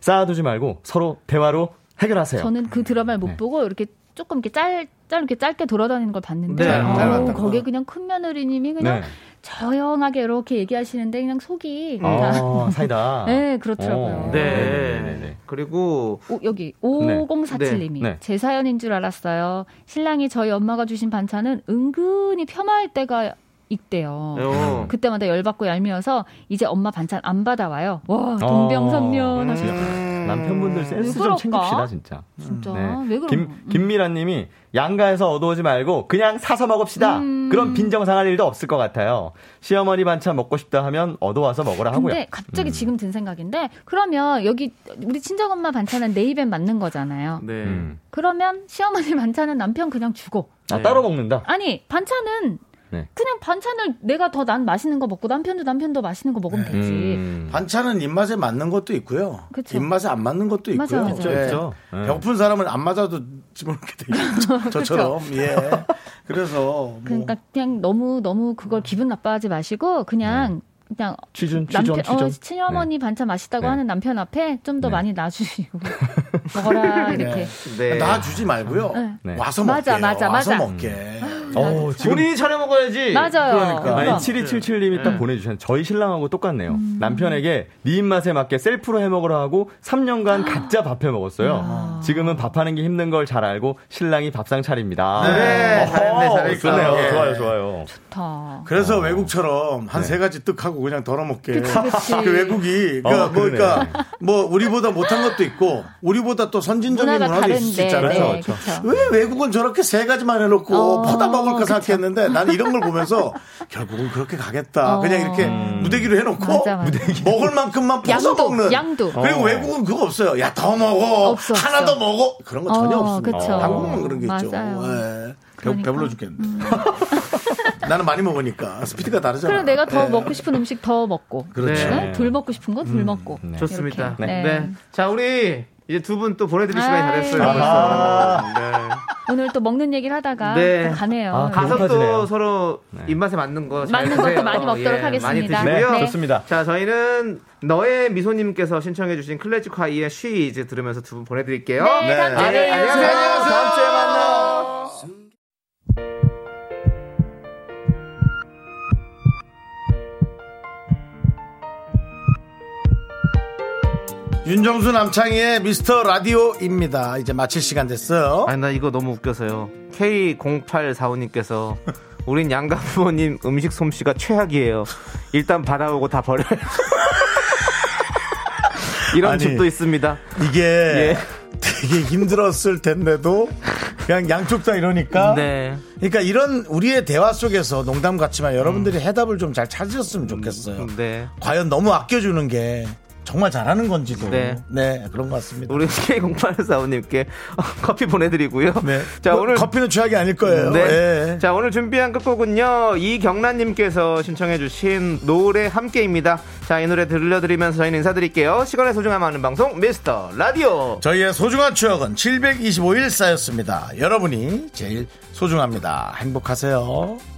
쌓아두지 말고 서로 대화로 해결하세요. 저는 그 드라마를 못 네. 보고 이렇게 조금 이렇게 이렇게 짧게 돌아다니는 걸 봤는데, 네, 어우, 잘 봤다. 거기에 그냥 큰 며느리님이 그냥 네. 조용하게 이렇게 얘기하시는데 그냥 속이 그냥 어, 사이다. 네, 그렇더라고요. 어, 네. 그리고 오, 여기 5047님이 네. 제 사연인 줄 알았어요. 신랑이 저희 엄마가 주신 반찬은 은근히 폄하할 때가 있대요. 어. 그때마다 열받고 얄미워서 이제 엄마 반찬 안 받아와요. 와 동병선면 어. 하시더라고요. 남편분들 왜 센스 좀? 챙깁시다, 진짜. 진짜 네. 왜 그런 김, 김미라님이 양가에서 얻어오지 말고 그냥 사서 먹읍시다. 음. 그럼 빈정상할 일도 없을 것 같아요. 시어머니 반찬 먹고 싶다 하면 얻어와서 먹으라 하고요. 근데 갑자기 음. 지금 든 생각인데 그러면 여기 우리 친정엄마 반찬은 내 입엔 맞는 거잖아요. 네. 음. 그러면 시어머니 반찬은 남편 그냥 주고 아, 네. 따로 먹는다? 아니 반찬은 네. 그냥 반찬을 내가 더 난 맛있는 거 먹고 남편도 남편도 맛있는 거 먹으면 되지. 음. 반찬은 입맛에 맞는 것도 있고요. 그쵸. 입맛에 안 맞는 것도 있고요. 맞아요, 맞아요. 예. 있죠. 네. 배고픈 사람은 안 맞아도 집어넣게 되죠. 저처럼. 예. 그래서 뭐 그러니까 그냥 너무 너무 그걸 기분 나빠하지 마시고 그냥 그냥 취준, 남편 취준, 취준. 어, 친어머니 반찬 맛있다고 네. 하는 남편 앞에 좀더 네. 많이 놔주시고 먹어라 이렇게. 네. 놔주지 말고요. 네. 네. 와서 맞아, 먹게. 맞아, 와서 맞아. 먹게. 어, 지금 본인이 차려 먹어야지. 맞아요. 아니 그럼. 7277님이 네. 딱 보내주셨는데 저희 신랑하고 똑같네요. 음. 남편에게 네 입맛에 맞게 셀프로 해먹으라 하고 3년간 각자 밥해 먹었어요. 지금은 밥하는 게 힘든 걸 잘 알고 신랑이 밥상 차립니다. 그래, 잘했네, 잘했어. 좋네요. 예. 좋아요, 좋아요. 좋다. 그래서 외국처럼 한 세 가지 뜻 하고 그냥 덜어먹게. 그치, 그치. 그 외국이 그 어, 뭐. 그러니까 뭐 우리보다 못한 것도 있고 우리보다 또 선진적인 문화도 있을 수 다른데. 있잖아요. 네, 그쵸. 왜 외국은 저렇게 세 가지만 해놓고 어, 퍼다 먹 을까 그쵸. 생각했는데 나는 이런 걸 보면서 결국은 그렇게 가겠다. 어. 그냥 이렇게 음. 무대기로 해놓고 맞아, 맞아. 먹을 만큼만 퍼서 먹는. 양도. 그리고 어. 외국은 그거 없어요. 야 더 먹어. 없어, 하나 없어. 더 먹어. 그런 거 전혀 어, 없습니다. 그쵸. 한국만 그런 게 있죠. 맞아요. 예. 배, 그러니까. 음. 배불러 죽겠는데. 나는 많이 먹으니까 스피드가 다르잖아. 그럼 내가 더 예. 먹고 싶은 음식 더 먹고. 그렇죠. 네? 덜 먹고 싶은 건덜 먹고. 네. 좋습니다. 네. 네. 자, 우리 이제 두 분 또 보내드릴 시간이 다 됐어요. 벌써. 네. 오늘 또 먹는 얘기를 하다가 네. 또 가네요. 아, 네. 가서 또. 서로 네. 입맛에 맞는 거잘 맞는 것도 드세요. 많이 먹도록 예, 하겠습니다. 많이 네, 드시고요. 좋습니다. 자, 저희는 너의 미소님께서 신청해주신 클래식 하이의 쉬 이제 들으면서 두 분 보내드릴게요. 네, 다음 주에 네. 안녕하세요. 다음 주에 윤정수 남창희의 미스터 라디오입니다. 이제 마칠 시간 됐어요. 아니, 나 이거 너무 웃겨서요. K0845님께서 우린 양가 부모님 음식 솜씨가 최악이에요. 일단 받아오고 다 버려요. 이런 아니, 집도 있습니다. 이게 예. 되게 힘들었을 텐데도 그냥 양쪽 다 이러니까. 네. 그러니까 이런 우리의 대화 속에서 농담 같지만 여러분들이 해답을 좀 잘 찾으셨으면 좋겠어요. 네. 과연 너무 아껴주는 게 정말 잘하는 건지도. 네. 네, 그런 것 같습니다. 우리 K0845님께 커피 보내드리고요. 네. 자, 뭐, 오늘. 커피는 취약이 아닐 거예요. 네. 예. 자, 오늘 준비한 끝곡은요. 이경란님께서 신청해주신 노래 함께입니다. 자, 이 노래 들려드리면서 저희는 인사드릴게요. 시간의 소중함 아는 방송, 미스터 라디오. 저희의 소중한 추억은 725일 쌓였습니다. 여러분이 제일 소중합니다. 행복하세요.